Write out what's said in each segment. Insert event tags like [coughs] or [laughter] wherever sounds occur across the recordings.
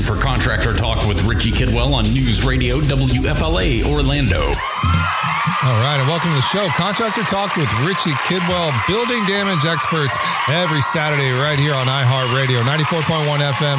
for Contractor Talk with Richie Kidwell on News Radio WFLA Orlando. All right, and welcome to the show. Contractor Talk with Richie Kidwell, building damage experts every Saturday right here on iHeartRadio, 94.1 FM,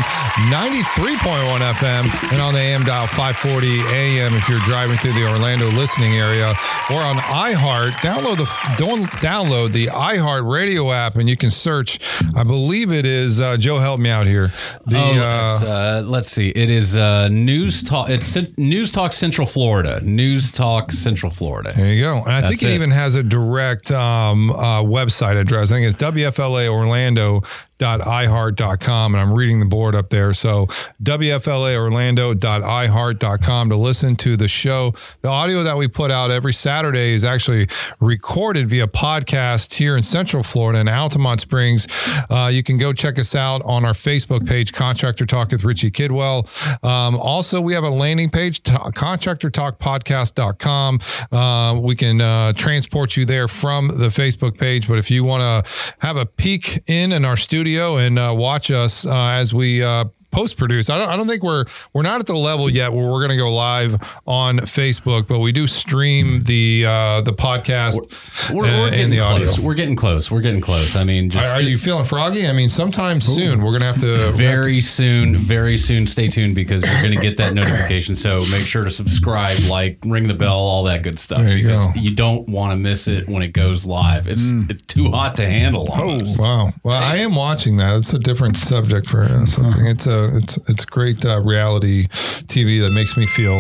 93.1 FM, and on the AM dial 540 AM if you're driving through the Orlando listening area or on iHeart. Download the don't download the iHeart Radio app and you can search. I believe it is uh, Joe. Help me out here. The oh, uh, uh, let's see. It is uh, News Talk. It's News Talk Central Florida. News Talk Central Florida. There you go. And I think it, it. even has a direct um, uh, website address. I think it's WFLA Orlando iheart.com and I'm reading the board up there. So WFLAorlando.iheart.com to listen to the show. The audio that we put out every Saturday is actually recorded via podcast here in Central Florida in Altamonte Springs. Uh, you can go check us out on our Facebook page, Contractor Talk with Richie Kidwell. Um, also, we have a landing page, t- contractortalkpodcast.com. Uh, we can uh, transport you there from the Facebook page. But if you want to have a peek in in our studio and uh, watch us uh, as we uh, post produce. I don't, I don't think we're we're not at the level yet where we're going to go live on Facebook, but we do stream the uh, the podcast We're, uh, we're and getting the audio. close. We're getting close. We're getting close. I mean, Are, just are you feeling froggy? I mean, sometime soon we're going to have to very soon, very soon. Stay tuned because you're going to get that notification. So make sure to subscribe, like, ring the bell, all that good stuff. There you because go. you don't want to miss it when it goes live. It's it's too hot to handle. Almost. Wow. Well, I am watching that. It's a different subject for uh, something. It's a it's it's great uh, reality TV that makes me feel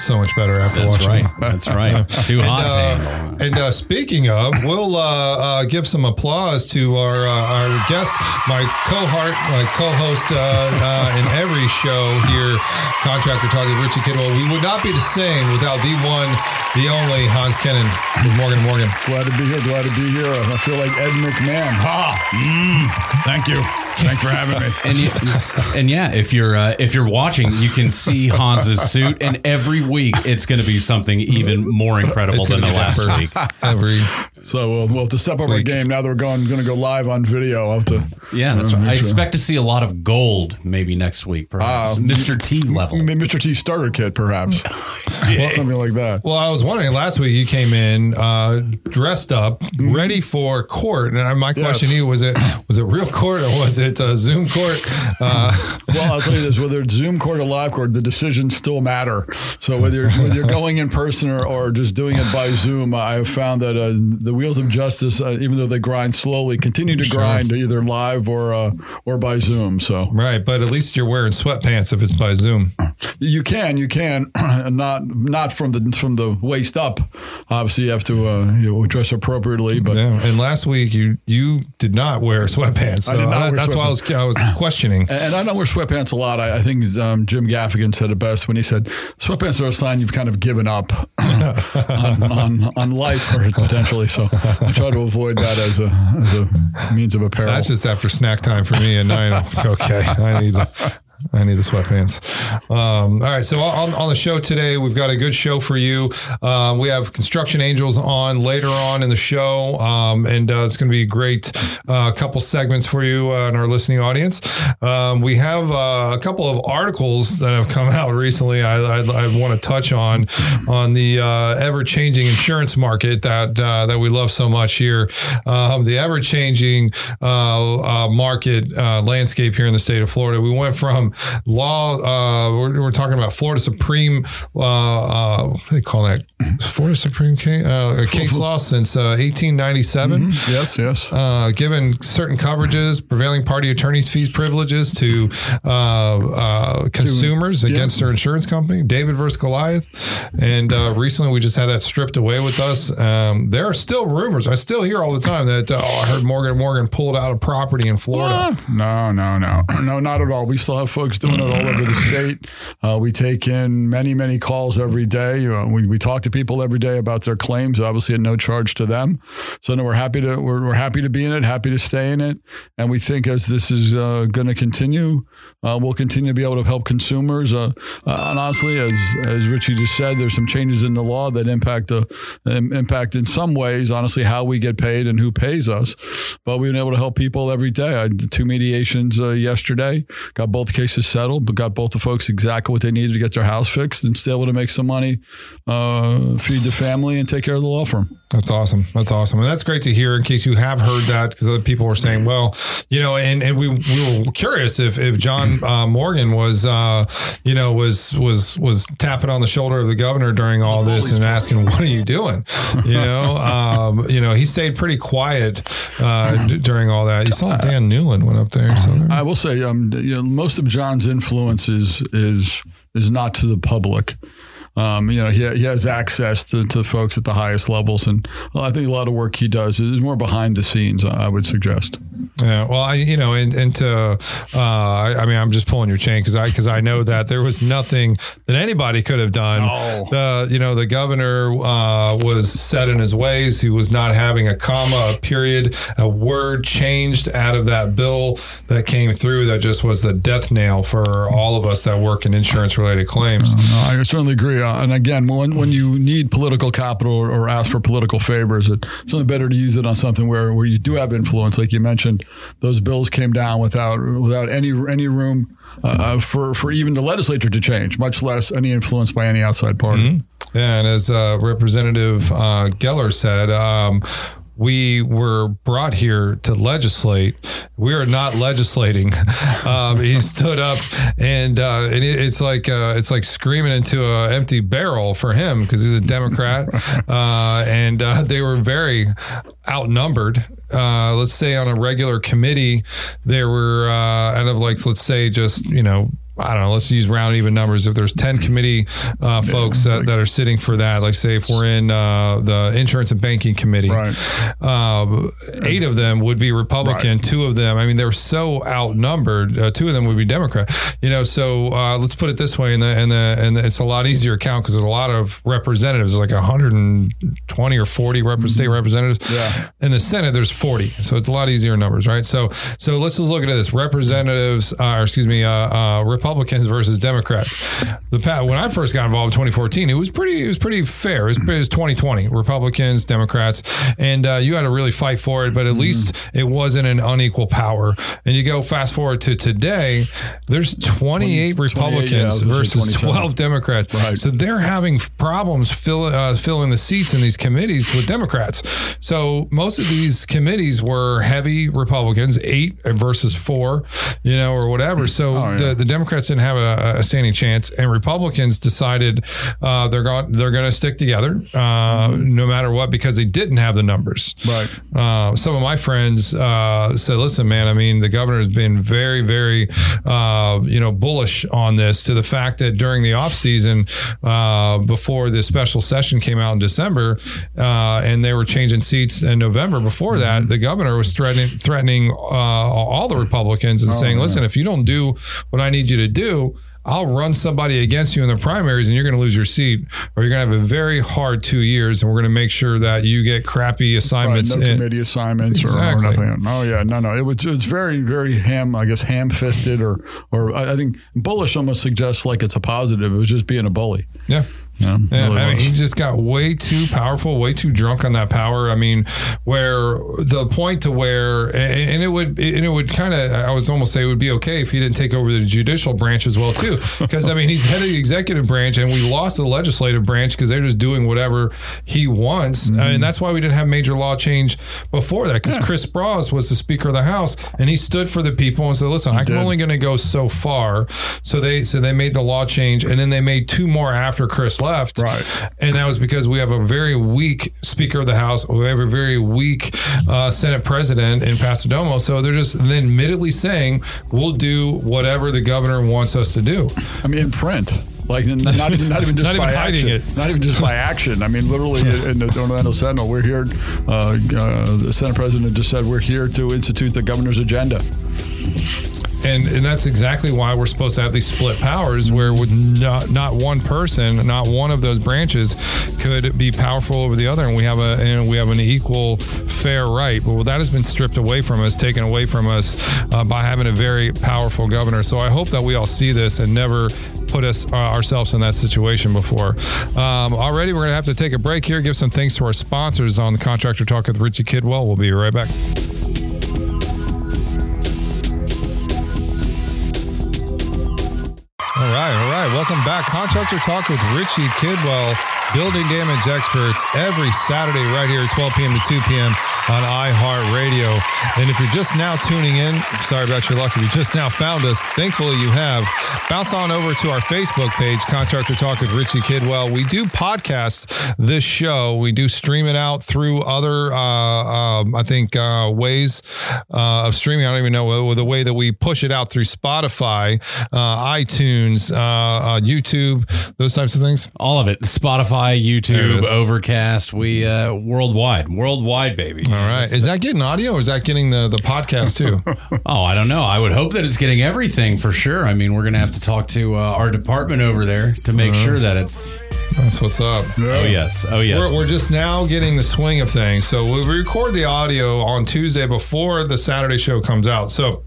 so much better after That's watching. right. it. That's right. [laughs] Too hot to Uh, and uh, speaking of, we'll uh, uh, give some applause to our uh, our guest, my cohort, my co-host uh, uh, in every show here, Contractor Talk with Richie Kidwell. We would not be the same without the one, the only Hans Kennon with Morgan Morgan. Glad to be here. Glad to be here. I feel like Ed McMahon. Ha! Mm, thank you. Thanks for having me. And you, and yeah, if you're uh, if you're watching, you can see Hans's suit, and every week it's going to be something even more incredible than the last pepper. week. [laughs] Every So we'll, we'll have to step up our game now that we're going going to go live on video. I'll have to. Yeah, that's uh, right. I sure. expect to see a lot of gold maybe next week, perhaps Uh, Mr. T level. Maybe Mr. T starter kit, perhaps. [laughs] Something like that. Well, I was wondering last week you came in uh, dressed up, ready for court, and my question to you was it was it real court or was it uh, Zoom court? Uh, [laughs] Well, I'll tell you this: whether it's Zoom court or live court, the decisions still matter. So whether you're, whether you're going in person or, or just doing it by Zoom, I have found that uh, the wheels of justice, uh, even though they grind slowly, continue to grind either live or uh, or by Zoom. So right, but at least you're wearing sweatpants if it's by Zoom. you can, you can, [clears throat] not not from the from the waist up. Obviously, you have to uh, you know, dress appropriately, but. Yeah, and last week you you did not wear sweatpants, so I did not wear that's why I was I was [coughs] questioning. And and I don't wear sweatpants a lot. I, I think um, Jim Gaffigan said it best when he said, "Sweatpants are a sign you've kind of given up [laughs] on, on, on life, or potentially." So I try to avoid that as a as a means of apparel. That's just after snack time for me, and nine. okay, I need the, I need the sweatpants. Um, all right, so on, on the show today, we've got a good show for you. Uh, we have Construction Angels on later on in the show, um, and uh, it's going to be a great uh, couple segments for you uh, and our listening audience. Um, we have uh, a couple of articles that have come [laughs] out recently. I, I, I want to touch on on the uh, ever changing insurance market that that we love so much here. Um, the ever changing uh, market landscape here in the state of Florida. We went from law. Uh, we're, we're talking about Florida Supreme. Uh, uh, what do they call that? Florida Supreme case, uh, case law since uh, 1897 yes, yes. uh, given certain coverages, prevailing party attorneys' fees privileges to uh, uh, consumers against their insurance company, David versus Goliath. And uh, recently we just had that stripped away with us. Um, there are still rumors. I still hear all the time that, oh, I heard Morgan Morgan pulled out a property in Florida. No, no, no, [clears throat] no, not at all. We still have folks doing it all over the state. Uh, we take in many, many calls every day. Uh, we, we talk to people every day about their claims, obviously at no charge to them. So no, we're happy to we're, we're happy to be in it, happy to stay in it, and we think as this is uh, going to continue, uh, we'll continue to be able to help consumers. Uh, uh, and honestly, as as Richie just said, there's some changes in the law that impact the im- impact in some ways, honestly, how we get paid and who pays us. But we've been able to help people every day. I did two mediations uh, yesterday, got both cases cases settled, but got both the folks exactly what they needed to get their house fixed and still able to make some money, uh, feed the family, and take care of the law firm. That's awesome. That's awesome. And that's great to hear in case you have heard that because other people were saying, well, you know, and, and we, we were curious if, if John uh, Morgan was, uh, you know, was, was, was tapping on the shoulder of the governor during all this and asking, what are you doing? You know, [laughs] um, you know, he stayed pretty quiet uh, d- during all that. You saw Dan Newlin went up there. So I will say, um, you know, most of John's influence is is is not to the public. Um, you know, he, he has access to, to folks at the highest levels, and well, I think a lot of work he does is more behind the scenes. I would suggest. Yeah, well, I you know, and, and to, uh, I, I mean, I'm just pulling your chain because I because I know that there was nothing that anybody could have done. No. The you know the governor uh, was set in his ways. He was not having a comma, a period, a word changed out of that bill that came through. That just was the death nail for all of us that work in insurance related claims. No, I certainly agree. Uh, and again, when when you need political capital or, or ask for political favors, it's only better to use it on something where, where you do have influence, like you mentioned. Those bills came down without without any any room uh, for for even the legislature to change, much less any influence by any outside party. Yeah, and as uh, Representative uh, Geller said, um, we were brought here to legislate. We are not legislating. [laughs] Um, he stood up, and uh, and it, it's like uh, it's like screaming into an empty barrel for him because he's a Democrat, [laughs] uh, and uh, they were very outnumbered. Uh, let's say on a regular committee, there were uh, out of like let's say just you know I don't know, let's use round even numbers. If there's 10 committee uh, folks that, that are sitting for that, like say if we're in uh, the insurance and banking committee, Right. um, eight of them would be Republican, Right. two of them, I mean, they're so outnumbered. Uh, two of them would be Democrat, you know, so uh, let's put it this way. And the, and the, and it's a lot easier to count because there's a lot of representatives, like 120 or 40 rep- state representatives. Yeah. In the Senate, there's 40. So it's a lot easier numbers, right? So, so let's just look at this representatives, uh, or excuse me, uh, uh, Republicans versus Democrats. The when I first got involved in 2014, it was pretty, it was pretty fair. It was, it was 2020, Republicans, Democrats, and uh, you had to really fight for it. But at least it wasn't an unequal power. And you go fast forward to today, there's 28 28, yeah, I Republicans was gonna versus 12 Democrats. Right. So they're having problems fill, uh, filling the seats in these committees with Democrats. So most of these committees were heavy Republicans, eight versus four, you know, or whatever. So Oh, yeah. the, the Democrats didn't have a, a standing chance, and Republicans decided uh, they're going they're going to stick together uh, no matter what because they didn't have the numbers. Right. Uh, some of my friends uh, said, "Listen, man. I mean, the governor has been very, very, uh, you know, bullish on this. To the fact that during the off season, uh, before the special session came out in December, uh, and they were changing seats in November. Before that, the governor was threatening threatening uh, all the Republicans and saying, "Listen, if you don't do what I need you to do." I'll run somebody against you in the primaries and you're going to lose your seat, or you're going to have a very hard two years, and we're going to make sure that you get crappy Right, assignments. no in- committee assignments or, or nothing. Oh yeah, no, no. It was it was very, very ham. I guess ham-fisted, or or I I think bullish almost suggests like it's a positive. It was just being a bully. Yeah. Yeah, Yeah, really I mean, he just got way too powerful, way too drunk on that power. I mean, where the point to where, and, and it would, and it would kind of, I was almost say it would be okay if he didn't take over the judicial branch as well too, [laughs] because I mean, he's head of the executive branch, and we lost the legislative branch because they're just doing whatever he wants, Mm-hmm. and that's why we didn't have major law change before that, because Chris Sprowls was the Speaker of the House, and he stood for the people and said, "Listen, I'm did. only going to go so far." So they, so they made the law change, and then they made two more after Chris left, Right. and that was because we have a very weak Speaker of the House. We have a very weak uh, Senate President in Passidomo. So they're just then admittedly saying, we'll do whatever the governor wants us to do. I mean, in print. Like not even not [laughs] even just Not even by hiding action. it. Not even just by action. I mean, literally [laughs] in the Orlando Sentinel, we're here. Uh, uh, the Senate President just said we're here to institute the governor's agenda. And, and that's exactly why we're supposed to have these split powers where with not, not one person, not one of those branches could be powerful over the other. And we have a, and we have an equal fair right. Well, that has been stripped away from us, taken away from us uh, by having a very powerful governor. So I hope that we all see this and never put us uh, ourselves in that situation before. Um, already, we're going to have to take a break here. Give some thanks to our sponsors on the Contractor Talk with Richie Kidwell. We'll be right back. Right. Welcome back. Contractor Talk with Richie Kidwell, building damage experts, every Saturday right here, at 12 p.m. to 2 p.m. on iHeartRadio. And if you're just now tuning in, sorry about your luck. If you just now found us, thankfully you have. Bounce on over to our Facebook page, Contractor Talk with Richie Kidwell. We do podcast this show. We do stream it out through other, uh, um, I think, uh, ways uh, of streaming. I don't even know the way that we push it out through Spotify, uh, iTunes, uh, uh, YouTube, those types of things. All of it. Spotify, YouTube. Overcast. We uh worldwide. Worldwide, baby. All right. Is that getting audio or is that getting the, the podcast too? [laughs] Oh, I don't know. I would hope that it's getting everything for sure. I mean, we're going to have to talk to uh, our department over there to make sure that it's. That's what's up. Oh, yes. Oh, yes. We're, we're just now getting the swing of things. So we record the audio on Tuesday before the Saturday show comes out. So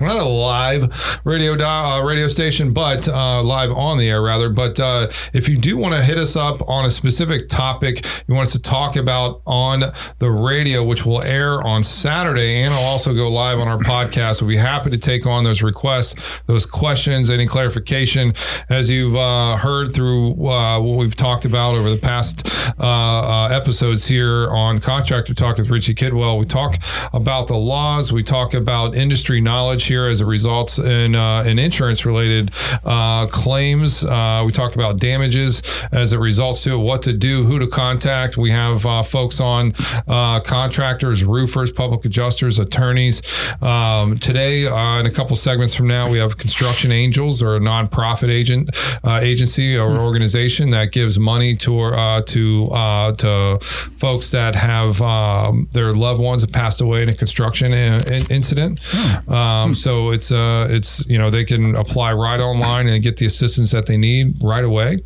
not a live radio uh, radio station, but uh, live on the air rather. But uh, if you do want to hit us up on a specific topic you want us to talk about on the radio, which will air on Saturday, and it'll also go live on our podcast, we'll be happy to take on those requests, those questions, any clarification. As you've uh, heard through uh, what we've talked about over the past uh, episodes here on Contractor Talk with Richie Kidwell, we talk about the laws, we talk about industry knowledge here as it results in uh, in insurance related uh, claims. Uh, we talk about damages as it results to it, what to do, who to contact. We have uh, folks on uh, contractors, roofers, public adjusters, attorneys. Um, today, uh, in a couple segments from now, we have Construction Angels, or a nonprofit agent uh, agency or organization that gives money to uh, to uh, to folks that have um, their loved ones have passed away in a construction in- in- incident. Um, so it's uh, it's you know they can apply right online and get the assistance that they need right away.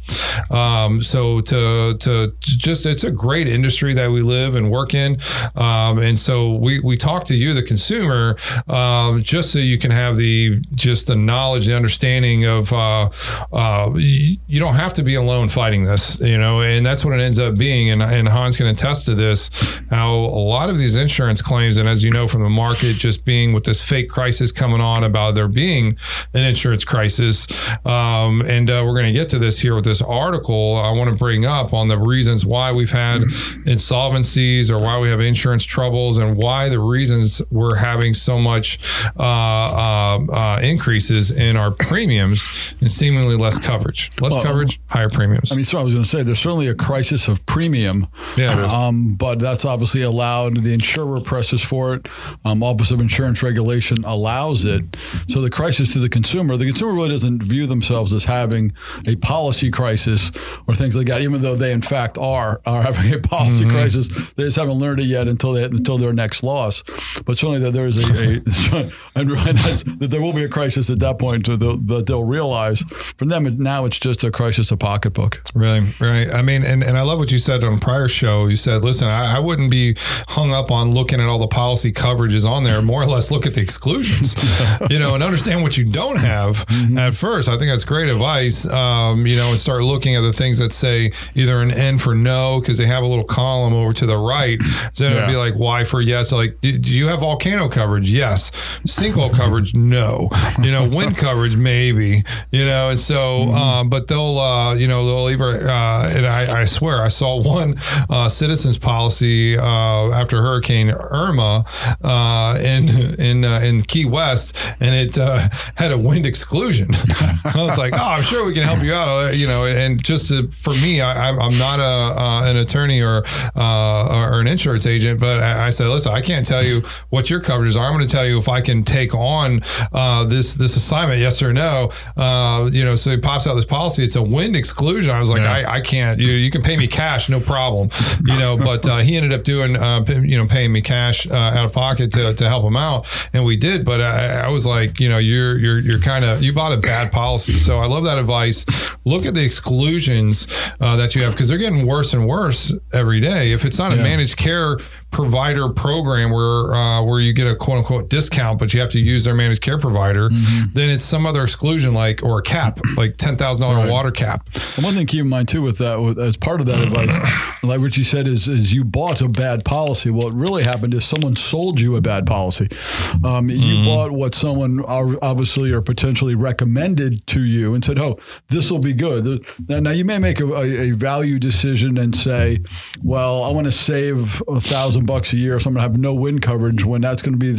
Um, so to to just it's a great industry that we live and work in, um, and so we we talk to you, the consumer, um, just so you can have the just the knowledge, the understanding of uh, uh, you, don't have to be alone fighting this, you know, and that's what it ends up being. And, and Hans can attest to this, how a lot of these insurance claims, and as you know from the market, just being with this fake crisis coming on about there being an insurance crisis, um, and uh, we're going to get to this here with this article. I want to bring up on the reasons why we've had insolvencies or why we have insurance troubles and why the reasons we're having so much uh, uh, uh, increases in our premiums and seemingly less coverage. Less Well, coverage, higher premiums. I mean, so I was going to say there's certainly a crisis of premium. Yeah. Um, but that's obviously allowed. The insurer presses for it. Um, Office of Insurance Regulation allows it. So the crisis to the consumer, the consumer really doesn't view themselves as having a policy crisis or things like that, even though they in fact are are having a policy Mm-hmm. crisis. They just haven't learned it yet until they until their next loss. But certainly that there is a, a [laughs] and that there will be a crisis at that point to the, that they'll realize. For them now, it's just a crisis of pocketbook. Right, right. I mean, and, and I love what you said on a prior show. You said, listen, I, I wouldn't be hung up on looking at all the policy coverages on there. More or less, look at the exclusions, [laughs] you know, and understand what you don't have at first. I think that's great advice. Um, you know, and start looking at the things that say either an N for no because they have a little column over to the right. So then it'd be like Y for yes. Like, do do you have volcano coverage? Yes. Sinkhole coverage? No. You know, wind [laughs] coverage? Maybe. You know, and so, um, but they'll, uh, you know, they'll either, uh, and I, I swear I saw one uh, citizens policy uh, after Hurricane Irma uh, in in uh, in Key West, and it uh, had a wind exclusion. [laughs] I was like, oh, I'm sure we can help you out. Uh, you know, and just to, for me, I, I'm I'm not a uh, an attorney or uh, or an insurance agent, but I, I said, listen, I can't tell you what your coverages are. I'm going to tell you if I can take on uh, this this assignment, yes or no. Uh, you know, so it pops out this policy. It's a wind exclusion. I was like, I, I can't. You you can pay me cash, no problem. You know, but uh, he ended up doing uh, you know paying me cash uh, out of pocket to, to help him out, and we did. But I, I was like, you know, you're you're you're kind of you bought a bad policy. So I love that advice. Look at the exclusions uh, that you have because they're getting worse and worse every day. If it's not a managed care provider program where uh, where you get a quote unquote discount, but you have to use their managed care provider, then it's some other exclusion like or a cap, like ten thousand dollar water cap. And one thing to keep in mind too with that, with, as part of that advice, like what you said is, is you bought a bad policy. What really happened is someone sold you a bad policy. Um, You bought what someone obviously or potentially recommended to you and said, "Oh, this will be good." Now, now you may make a, a, a value decision and say, "Well, I want to save a thousand bucks a year, so I'm going to have no wind coverage." When that's going to be,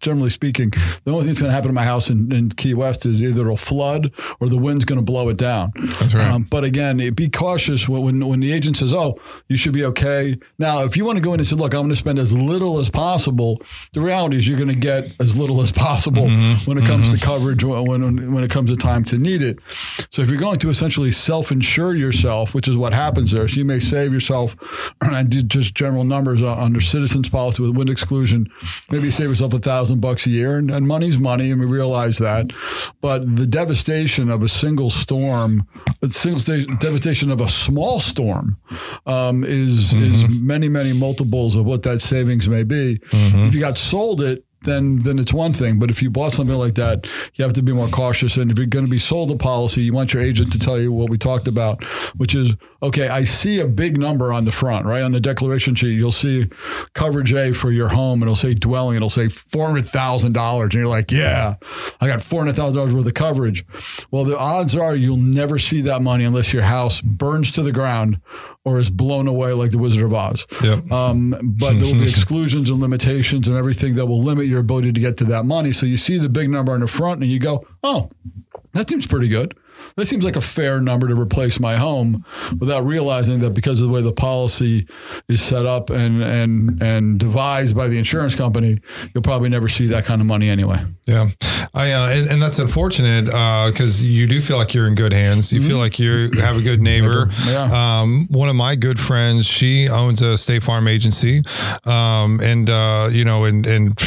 generally speaking, the only thing that's going to happen to my house in, in Key West is either it'll flood or the wind's going to blow it down. That's right. Um, but again, it- be cautious when, when when the agent says, "Oh, you should be okay." Now, if you want to go in and say, "Look, I'm going to spend as little as possible," the reality is you're going to get as little as possible Mm-hmm. when it comes to coverage when, when when it comes to time to need it. So if you're going to essentially self-insure yourself, which is what happens there, so you may save yourself. [clears throat] I did just general numbers on- under Citizens policy with wind exclusion. Maybe save yourself a thousand bucks a year, and, and money's money, and we realize that. But the devastation of a single storm, the single sta- devastation of a small storm, um, is is many many multiples of what that savings may be. If you got sold it. Then, then it's one thing. But if you bought something like that, you have to be more cautious. And if you're going to be sold a policy, you want your agent to tell you what we talked about, which is okay. I see a big number on the front, right on the declaration sheet. You'll see coverage A for your home, it'll say dwelling. It'll say four hundred thousand dollars, and you're like, yeah, I got four hundred thousand dollars worth of coverage. Well, the odds are you'll never see that money unless your house burns to the ground or is blown away like the Wizard of Oz. Yep. Um, but there will be [laughs] exclusions and limitations and everything that will limit your ability to get to that money. So you see the big number on the front and you go, oh, that seems pretty good. That seems like a fair number to replace my home without realizing that because of the way the policy is set up and, and, and devised by the insurance company, you'll probably never see that kind of money anyway. Yeah, I uh, and, and that's unfortunate because you do feel like you're in good hands. You feel like you have a good neighbor. Yeah. Um, one of my good friends, she owns a State Farm agency, um, and uh, you know, and and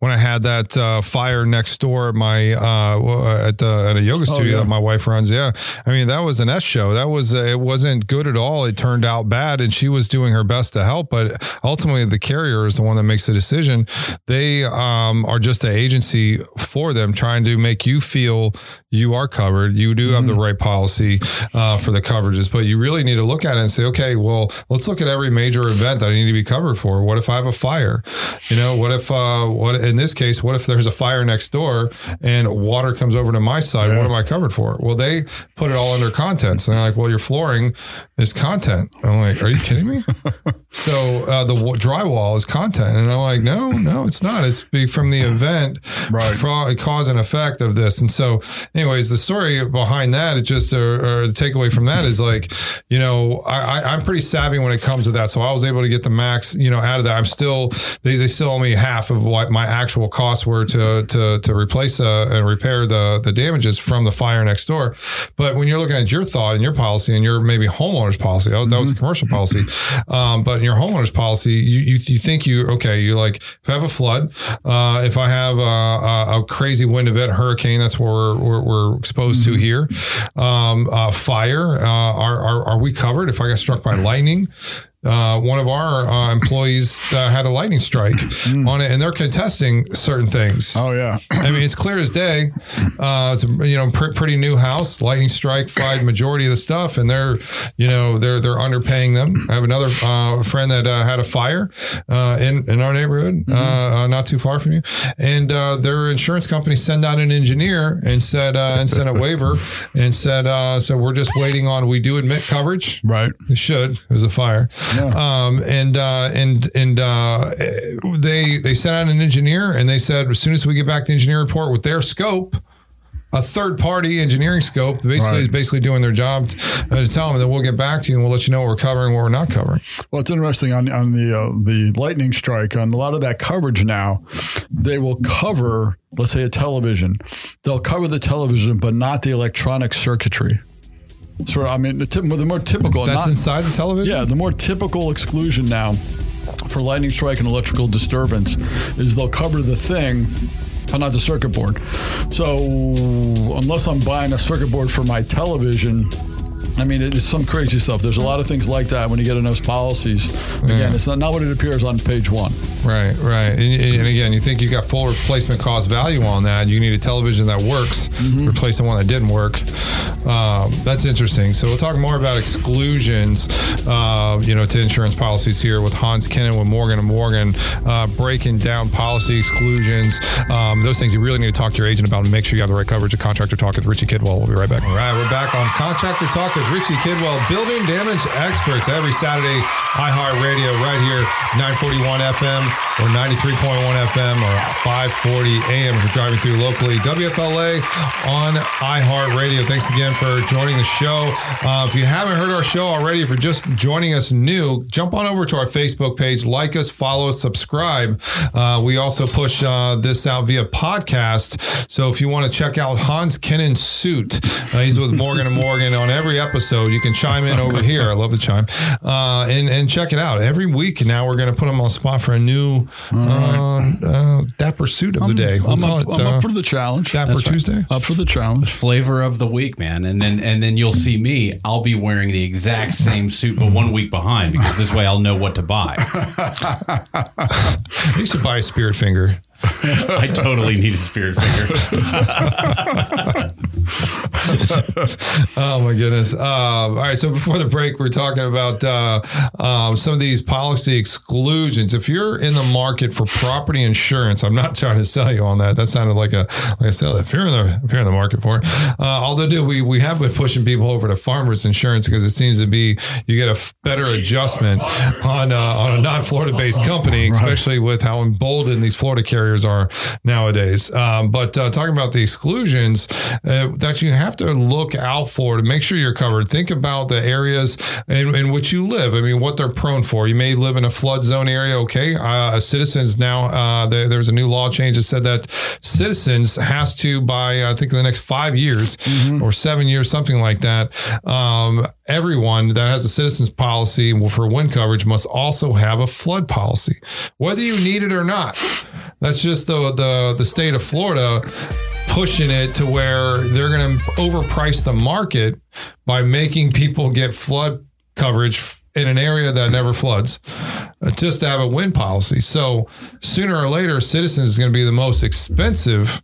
when I had that uh, fire next door at my uh, at the at a yoga studio yeah. that my wife runs, yeah, I mean that was an S show. That was uh, it wasn't good at all. It turned out bad, and she was doing her best to help, but ultimately the carrier is the one that makes the decision. They um, are just the agency for them, trying to make you feel you are covered. You do have the right policy uh, for the coverages, but you really need to look at it and say, okay, well, let's look at every major event that I need to be covered for. What if I have a fire? You know, what if uh, what in this case, what if there's a fire next door and water comes over to my side? What am I covered for? Well, they put it all under contents, and they're like, well, your flooring is content. I'm like, are you kidding me? [laughs] So uh, the w- drywall is content, and I'm like, no, no, it's not. It's be from the event, Right. fra- cause and effect of this. And so, anyways, the story behind that, it just or, or the takeaway from that is like, you know, I, I, I'm pretty savvy when it comes to that. So I was able to get the max, you know, out of that. I'm still they, they still owe me half of what my actual costs were to to to replace uh, and repair the the damages from the fire next door. But when you're looking at your thought and your policy and your maybe homeowner's policy, that, that was a commercial policy, um, but in your homeowner's policy, you, you you think you okay, you're like if I have a flood, uh, if I have a, a, a crazy wind event, hurricane, that's what we're we're, we're exposed to here. Um, uh, fire, uh, are, are are we covered? If I got struck by lightning. Uh, one of our uh, employees uh, had a lightning strike on it, and they're contesting certain things. Oh, yeah. I mean, it's clear as day. Uh, it's a, you know pr- pretty new house. Lightning strike fried majority of the stuff, and they're you know they're they're underpaying them. I have another uh, friend that uh, had a fire uh, in in our neighborhood, uh, uh, not too far from you, and uh, their insurance company sent out an engineer and said uh, and sent a waiver and said uh, so we're just waiting on. We do admit coverage. Right. It should. It was a fire. Um, and uh, and and uh, they they sent out an engineer, and they said as soon as we get back the engineer report with their scope. A third party engineering scope basically Right. is basically doing their job uh, to tell them that we'll get back to you and we'll let you know what we're covering, what we're not covering. Well, it's interesting on on the uh, the lightning strike on a lot of that coverage now. They will cover, let's say, a television. They'll cover the television, but not the electronic circuitry. Sort of, I mean, the, tip, the more typical. That's not, inside the television. yeah, the more typical exclusion now for lightning strike and electrical disturbance is they'll cover the thing, but not the circuit board. So unless I'm buying a circuit board for my television, I mean, it's some crazy stuff. There's a lot of things like that when you get in those policies. Again, it's not, not what it appears on page one. Right, right. And, and again, you think you got full replacement cost value on that. You need a television that works, replacing one that didn't work. Um, that's interesting. So we'll talk more about exclusions, uh, you know, to insurance policies here with Hans Kennon with Morgan and Morgan, uh, breaking down policy exclusions. Um, those things you really need to talk to your agent about and make sure you have the right coverage. A contractor talk with Richie Kidwell. We'll be right back. All right, we're back on contractor talk with Richie Kidwell, building damage experts every Saturday. iHeart Radio right here, 941 FM or 93.1 FM or 540 AM if you're driving through locally. WFLA on iHeart Radio. Thanks again for joining the show. Uh, if you haven't heard our show already, if you're just joining us new, jump on over to our Facebook page, like us, follow us, subscribe. Uh, we also push uh, this out via podcast. So if you want to check out Hans Kennon's suit, uh, he's with Morgan and Morgan on every episode. Episode, you can chime in over here. I love the chime uh, and and check it out every week. Now we're going to put them on spot for a new uh, uh, dapper suit of the day. We'll I'm, call up, it, I'm uh, up for the challenge. Dapper Tuesday. Up for the challenge. Flavor of the week, man, and then and then you'll see me. I'll be wearing the exact same suit, but one week behind, because this way I'll know what to buy. [laughs] You should buy a spirit finger. [laughs] I totally need a spirit finger. [laughs] Oh my goodness! Um, all right, so before the break, we're talking about uh, um, some of these policy exclusions. If you're in the market for property insurance, I'm not trying to sell you on that. That sounded like a like I said. If you're in the if you're in the market for it, uh, although do we we have been pushing people over to farmers insurance because it seems to be you get a f- better adjustment on uh, on a non-Florida based company, especially with how emboldened these Florida carriers are nowadays. Um, but uh, talking about the exclusions uh, that you have to look out for to make sure you're covered. Think about the areas in, in which you live. I mean, what they're prone for. You may live in a flood zone area. Okay, uh, citizens now uh, there, there's a new law change that said that citizens has to by I think in the next five years or seven years, something like that. Um, everyone that has a citizens policy for wind coverage must also have a flood policy, whether you need it or not. That's just the the the state of Florida pushing it to where they're going to overprice the market by making people get flood coverage in an area that never floods uh, just to have a wind policy. So sooner or later, Citizens is going to be the most expensive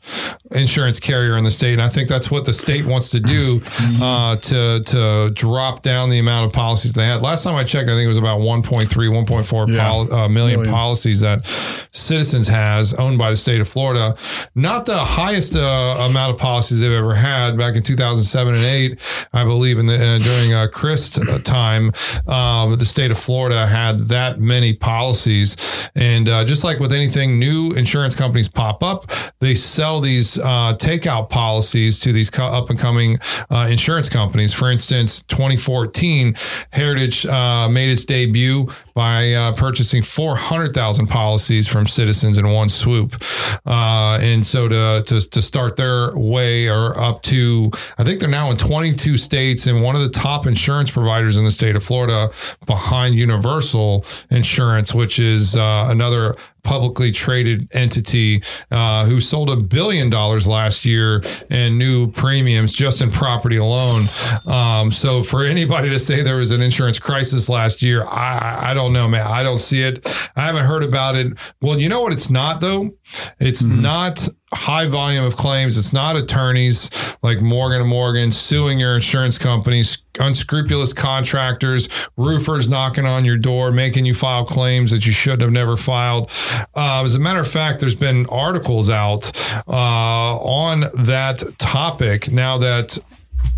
insurance carrier in the state, and I think that's what the state wants to do uh, to to drop down the amount of policies they had. Last time I checked, I think it was about 1.3, 1.4 Yeah. pol- uh, million Million. policies that Citizens has owned by the state of Florida. Not the highest uh, amount of policies they've ever had. Back in 2007 and 8, I believe, in the uh, during uh, Crist uh, time, um, the state of Florida had that many policies. And uh, just like with anything, new insurance companies pop up. They sell these uh, takeout policies to these co- up and coming uh, insurance companies. For instance, 2014, Heritage uh, made its debut by uh, purchasing 400,000 policies from citizens in one swoop. Uh, and so to, to, to start their way or up to, I think they're now in 22 states and one of the top insurance providers in the state of Florida behind Universal Insurance, which is uh, another publicly traded entity uh, who sold a billion dollars last year in new premiums just in property alone. Um, so for anybody to say there was an insurance crisis last year, I, I don't know, man. I don't see it. I haven't heard about it. Well, you know what? It's not though. It's not high volume of claims. It's not attorneys like Morgan and Morgan suing your insurance companies, unscrupulous contractors, roofers knocking on your door, making you file claims that you shouldn't have never filed. Uh, as a matter of fact, there's been articles out uh, on that topic now that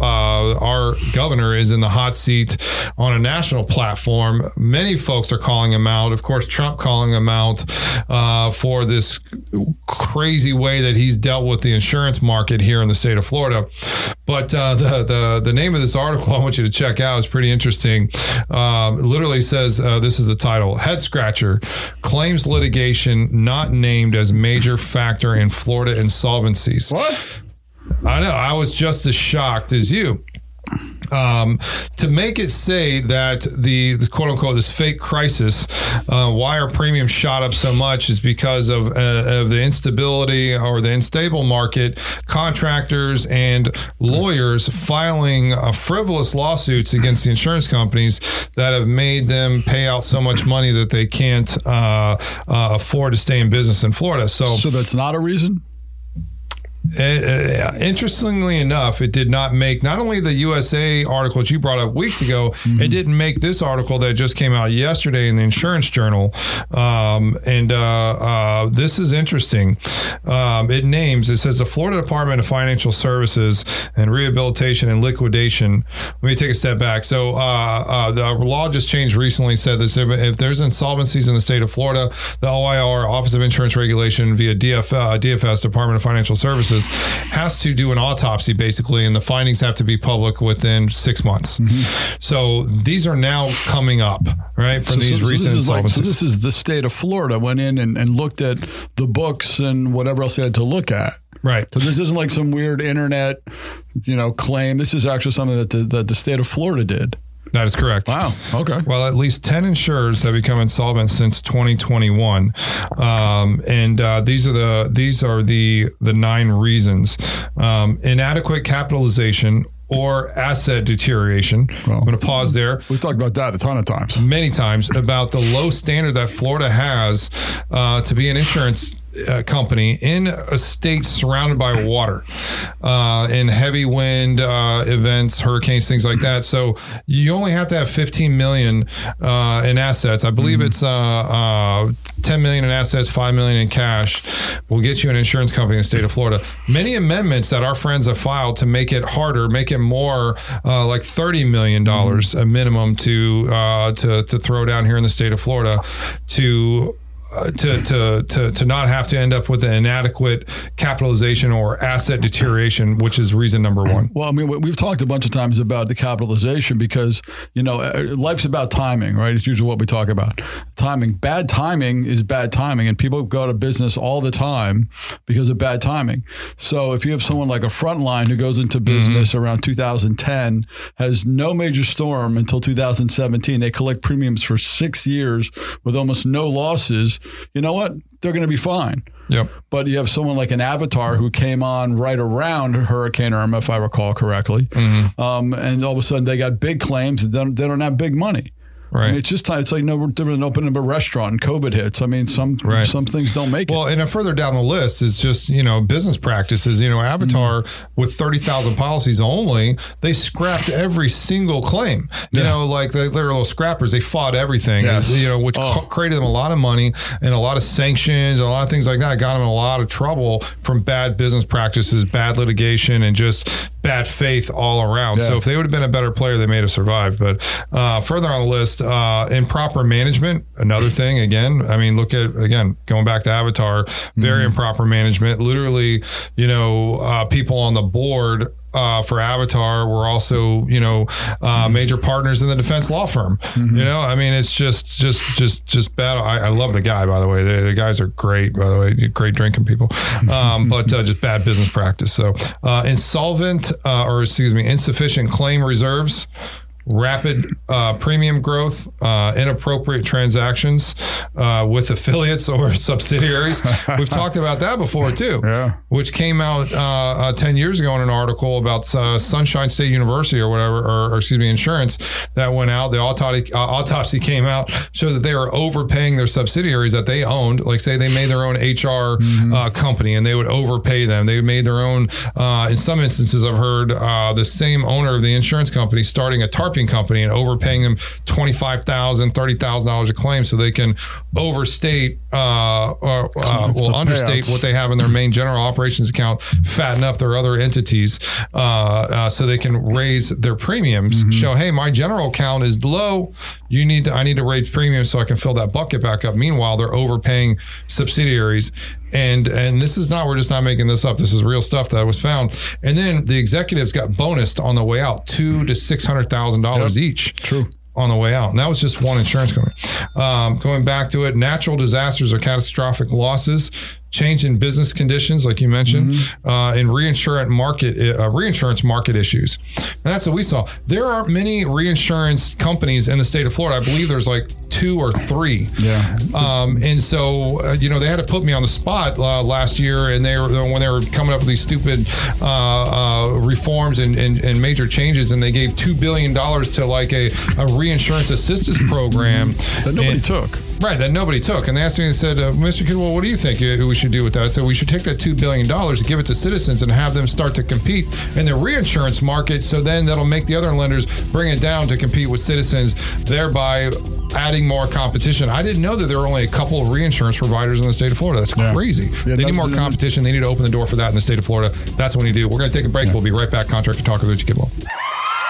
uh, our governor is in the hot seat on a national platform. Many folks are calling him out. Of course, Trump calling him out uh, for this crazy way that he's dealt with the insurance market here in the state of Florida. But uh, the the the name of this article [laughs] I want you to check out is pretty interesting. Um, literally says uh, this is the title: Head scratcher claims litigation not named as major factor in Florida insolvencies. What? I know. I was just as shocked as you. um, to make it say that the, the quote unquote this fake crisis, uh, why our premium shot up so much is because of, uh, of the instability or the unstable market, contractors and lawyers filing uh, frivolous lawsuits against the insurance companies that have made them pay out so much money that they can't uh, uh, afford to stay in business in Florida. So, So that's not a reason. Uh, interestingly enough, it did not make not only the USA article that you brought up weeks ago, it didn't make this article that just came out yesterday in the Insurance Journal. Um, and uh, uh, this is interesting. Um, it names, it says the Florida Department of Financial Services and Rehabilitation and Liquidation. Let me take a step back. So uh, uh, the law just changed recently, said this if, if there's insolvencies in the state of Florida, the OIR, Office of Insurance Regulation, via DF, uh, DFS, Department of Financial Services, has to do an autopsy basically, and the findings have to be public within six months. Mm-hmm. So these are now coming up, right, for So, these so- so this is like, so this is the state of Florida went in and, and looked at the books and whatever else they had to look at. right. So this isn't like some weird internet, you know, claim. This is actually something that the, that the state of Florida did. That is correct. Wow. Okay. Well, at least 10 insurers have become insolvent since 2021. Um, and uh, these are the these are the the nine reasons. Um, inadequate capitalization or asset deterioration. I'm going to pause there We've talked about that a ton of times. many times about the low standard that Florida has uh, to be an insurance uh, company in a state surrounded by water, uh, in heavy wind uh, events, hurricanes, things like that. So you only have to have 15 million uh, in assets. I believe it's uh, uh, 10 million in assets, 5 million in cash. Will get you an insurance company in the state of Florida. Many amendments that our friends have filed to make it harder, make it more uh, like 30 million dollars a minimum to uh, to to throw down here in the state of Florida to uh, to, to to to not have to end up with an inadequate capitalization or asset deterioration, which is reason number one. Well, I mean, we- we've talked a bunch of times about the capitalization because, you know, uh, life's about timing, right? It's usually what we talk about. Timing. Bad timing is bad timing, and people go to business all the time because of bad timing. So if you have someone like a frontline who goes into business around 2010, has no major storm until 2017, they collect premiums for six years with almost no losses, you know what? They're going to be fine. Yep. But you have someone like an Avatar who came on right around Hurricane Irma, if I recall correctly. Mm-hmm. Um, and all of a sudden they got big claims and then they don't have big money. I Right. mean, it's just it's like no different than opening a restaurant. and COVID hits. I mean, some Right. some things don't make Well, it. Well, and further down the list is just you know business practices. You know, Avatar with thirty thousand policies only, they scrapped every single claim. You know, like they, they're little scrappers. They fought everything. Yes. You know, which Oh. created them a lot of money and a lot of sanctions and a lot of things like that. Got them in a lot of trouble from bad business practices, bad litigation, and just bad faith all around. Yeah. So if they would have been a better player, they may have survived. But uh, further on the list, uh, improper management, another thing. Again, I mean, look at again going back to Avatar, very improper management. Literally, you know, uh, people on the board. Uh, for Avatar, we're also, you know, uh, major partners in the defense law firm. You know, I mean, it's just, just, just, just bad. I, I love the guy, by the way. The, the guys are great, by the way, great drinking people, [laughs] um, but uh, just bad business practice. So, uh, insolvent, uh, or excuse me, insufficient claim reserves rapid uh, premium growth, uh, inappropriate transactions uh, with affiliates [laughs] or subsidiaries. We've talked about that before too, [laughs] Yeah. which came out uh, uh, 10 years ago in an article about uh, Sunshine State University or whatever, or, or excuse me, insurance that went out. The autopsy, uh, autopsy came out, showed that they were overpaying their subsidiaries that they owned. Like, say, they made their own HR uh, company and they would overpay them. They made their own, uh, in some instances, I've heard uh, the same owner of the insurance company starting a tarping company and overpaying them $25,000, $30,000 a claim so they can overstate uh, or, uh, [laughs] well, understate payouts. what they have in their main general operations account, fatten up their other entities uh, uh, so they can raise their premiums. Show, hey, my general account is low. You need to, I need to raise premiums so I can fill that bucket back up. Meanwhile, they're overpaying subsidiaries. And and this is not we're just not making this up. This is real stuff that was found. And then the executives got bonused on the way out, two to six hundred thousand dollars each True. on the way out. And that was just one insurance company. Um, going back to it, natural disasters or catastrophic losses. Change in business conditions, like you mentioned, Mm-hmm. uh, and reinsurance market uh, reinsurance market issues. And that's what we saw. There are many reinsurance companies in the state of Florida. I believe there's like two or three. Yeah. Um, and so, uh, you know, they had to put me on the spot uh, last year, and they were when they were coming up with these stupid uh, uh, reforms and, and, and major changes, and they gave two billion dollars to like a, a reinsurance assistance program That nobody And- took. Right, that nobody took. And they asked me and said, uh, Mr. Kidwell, what do you think we should do with that? I said, we should take that $2 billion, give it to citizens, and have them start to compete in the reinsurance market. So then that'll make the other lenders bring it down to compete with citizens, thereby adding more competition. I didn't know that there were only a couple of reinsurance providers in the state of Florida. That's Yeah. crazy. Yeah, they need more competition. They need to open the door for that in the state of Florida. That's what we need to do. We're going to take a break. We'll be right back. Contractor Talk with Richie Kidwell.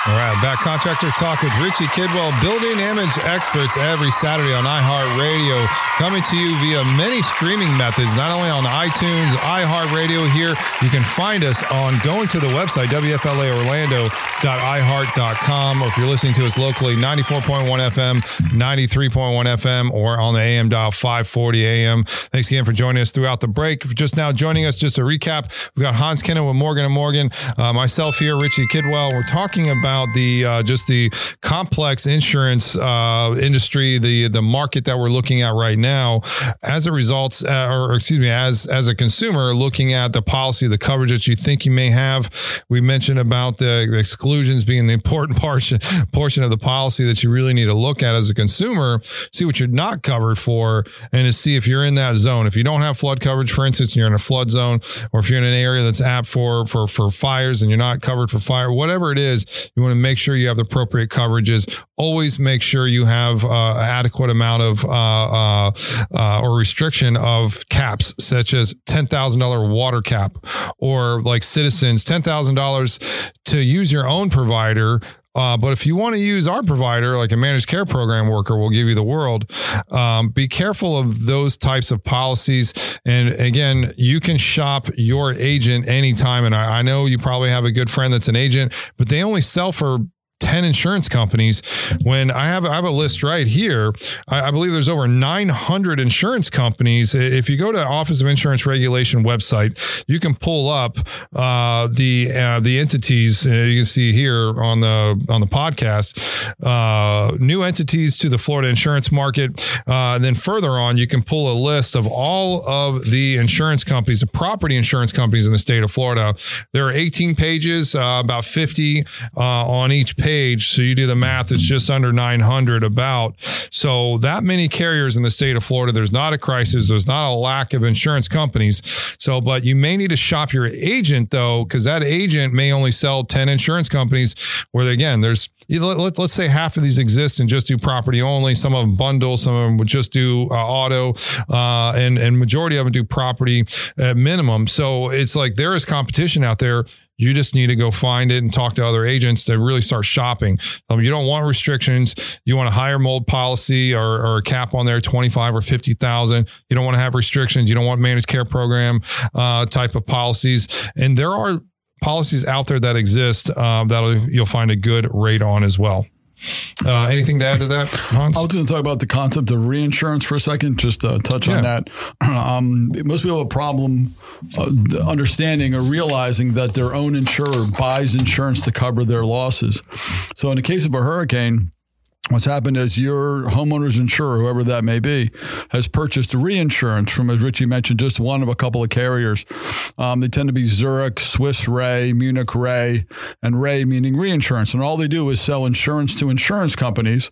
All right, back contractor talk with Richie Kidwell, building image experts every Saturday on iHeartRadio, coming to you via many streaming methods, not only on iTunes, iHeartRadio here. You can find us on going to the website, WFLAOrlando.iHeart.com, or if you're listening to us locally, 94.1 FM, 93.1 FM, or on the AM dial 540 AM. Thanks again for joining us throughout the break. Just now joining us, just a recap, we've got Hans Kennon with Morgan and Morgan, uh, myself here, Richie Kidwell. We're talking about the uh, just the complex insurance uh, industry, the the market that we're looking at right now, as a result, uh, or excuse me, as as a consumer looking at the policy, the coverage that you think you may have. We mentioned about the, the exclusions being the important [laughs] portion portion of the policy that you really need to look at as a consumer, see what you're not covered for, and to see if you're in that zone. If you don't have flood coverage, for instance, and you're in a flood zone, or if you're in an area that's apt for for for fires and you're not covered for fire, whatever it is, you want to make sure you have the appropriate coverages. Always make sure you have uh, adequate amount of uh, uh, uh, or restriction of caps, such as ten thousand dollar water cap, or like citizens ten thousand dollars to use your own provider. Uh, but if you want to use our provider, like a managed care program worker, will give you the world. Um, be careful of those types of policies. And again, you can shop your agent anytime. And I, I know you probably have a good friend that's an agent, but they only sell for 10 insurance companies when I have I have a list right here. I, I believe there's over 900 insurance companies. If you go to the Office of Insurance Regulation website, you can pull up uh, the uh, the entities uh, you can see here on the on the podcast. Uh, new entities to the Florida insurance market. Uh, and then further on, you can pull a list of all of the insurance companies, the property insurance companies in the state of Florida. There are 18 pages, uh, about 50 uh, on each page. So you do the math, it's just under 900 about. So that many carriers in the state of Florida, there's not a crisis. There's not a lack of insurance companies. So, but you may need to shop your agent though, because that agent may only sell 10 insurance companies where again, there's, let, us say half of these exist and just do property only. Some of them bundle, some of them would just do uh, auto, uh, and, and majority of them do property at minimum. So it's like there is competition out there. You just need to go find it and talk to other agents to really start shopping. Um, you don't want restrictions. You want a higher mold policy or, or a cap on there, 25 or 50,000. You don't want to have restrictions. You don't want managed care program uh, type of policies. And there are policies out there that exist uh, that you'll find a good rate on as well. Uh, anything to add to that, Hans? I was going to talk about the concept of reinsurance for a second, just uh, touch Yeah. on that. [clears throat] Um, most people have a problem uh, understanding or realizing that their own insurer buys insurance to cover their losses. So, in the case of a hurricane, What's happened is your homeowner's insurer, whoever that may be, has purchased reinsurance from, as Richie mentioned, just one of a couple of carriers. Um, they tend to be Zurich, Swiss Re, Munich Re, and Re meaning reinsurance. And all they do is sell insurance to insurance companies,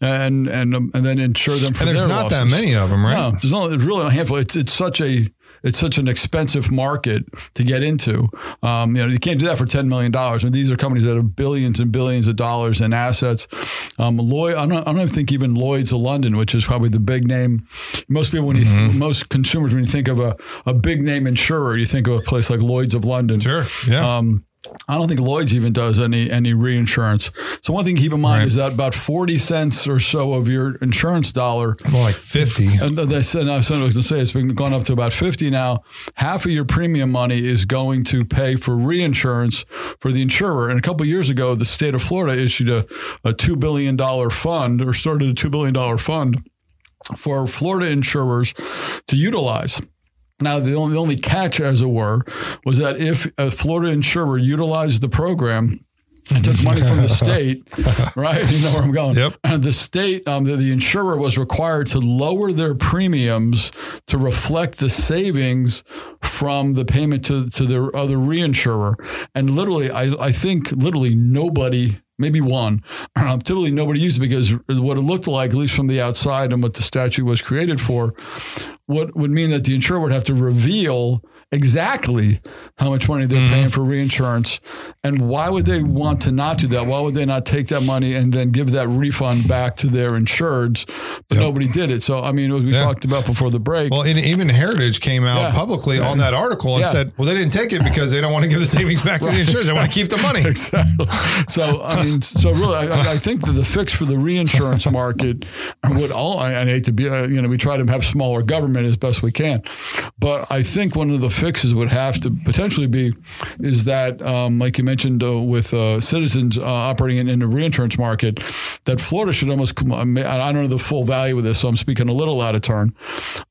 and and and then insure them for and there's their not that many of them, right? No, there's only, there's really a handful. It's it's such a it's such an expensive market to get into. Um, you know, you can't do that for ten million dollars. I mean, these are companies that have billions and billions of dollars in assets. Um, Lloyd, I don't, I don't even think even Lloyd's of London, which is probably the big name. Most people, when you th- most consumers, when you think of a, a big name insurer, you think of a place like Lloyd's of London. Sure. Yeah. Um, I don't think Lloyd's even does any any reinsurance. So one thing to keep in mind Right. is that about forty cents or so of your insurance dollar More like 50. and they said, I was going to say it's been gone up to about 50 now. Half of your premium money is going to pay for reinsurance for the insurer. And a couple of years ago, the state of Florida issued a, a $2 billion fund or started a $2 billion fund for Florida insurers to utilize. Now, the only, the only catch, as it were, was that if a Florida insurer utilized the program and took money from the state, [laughs] right? You know where I'm going. Yep. And the state, um, the, the insurer was required to lower their premiums to reflect the savings from the payment to, to their other reinsurer. And literally, I, I think literally nobody maybe one. [clears throat] Um, typically, nobody used it because what it looked like, at least from the outside, and what the statute was created for, what would mean that the insurer would have to reveal exactly how much money they're paying for reinsurance. And why would they want to not do that? Why would they not take that money and then give that refund back to their insureds? But nobody did it. So, I mean, we Yeah. talked about before the break. Well, and even Heritage came out Yeah. publicly on that article and Yeah. said, well, they didn't take it because they don't want to give the savings back to the [laughs] insurance. They want to keep the money. Exactly. So I mean, so really, I, I think that the fix for the reinsurance market would all. I, I hate to be, uh, you know, we try to have smaller government as best we can, but I think one of the fixes would have to potentially be is that, um, like you mentioned uh, with uh, citizens uh, operating in, in the reinsurance market, that Florida should almost. Come, I don't know the full value of this, so I'm speaking a little out of turn,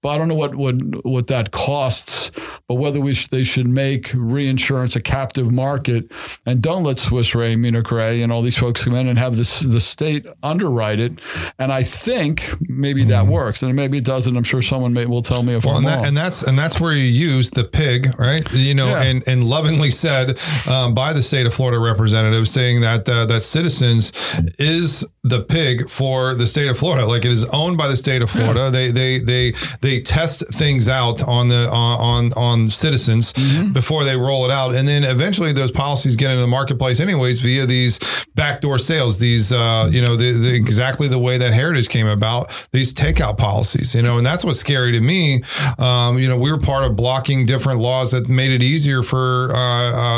but I don't know what what what that costs, but whether we sh- they should make reinsurance a captive market and don't let Swiss Re, Munich Re, and all these folks come in and have this the state underwrite it. And I think maybe that works, and maybe it doesn't. I'm sure someone may will tell me if Mm-hmm. Well, I'm and, that, wrong. and that's and that's where you use the pig, right? You know, Yeah. and and lovingly said um, by the state of Florida representative, saying that uh, that Citizens is the pig for the state of Florida. Like it is owned by the state of Florida. They they they they test things out on the on on, on Citizens Mm-hmm. before they roll it out, and then eventually those policies get into the marketplace anyways via these backdoor sales. These uh, you know the, the exactly the way that Heritage came about. These takeout policies, you know, and that's what's scary to me. Um, you know, we were part of blocking different laws that made it easier for uh,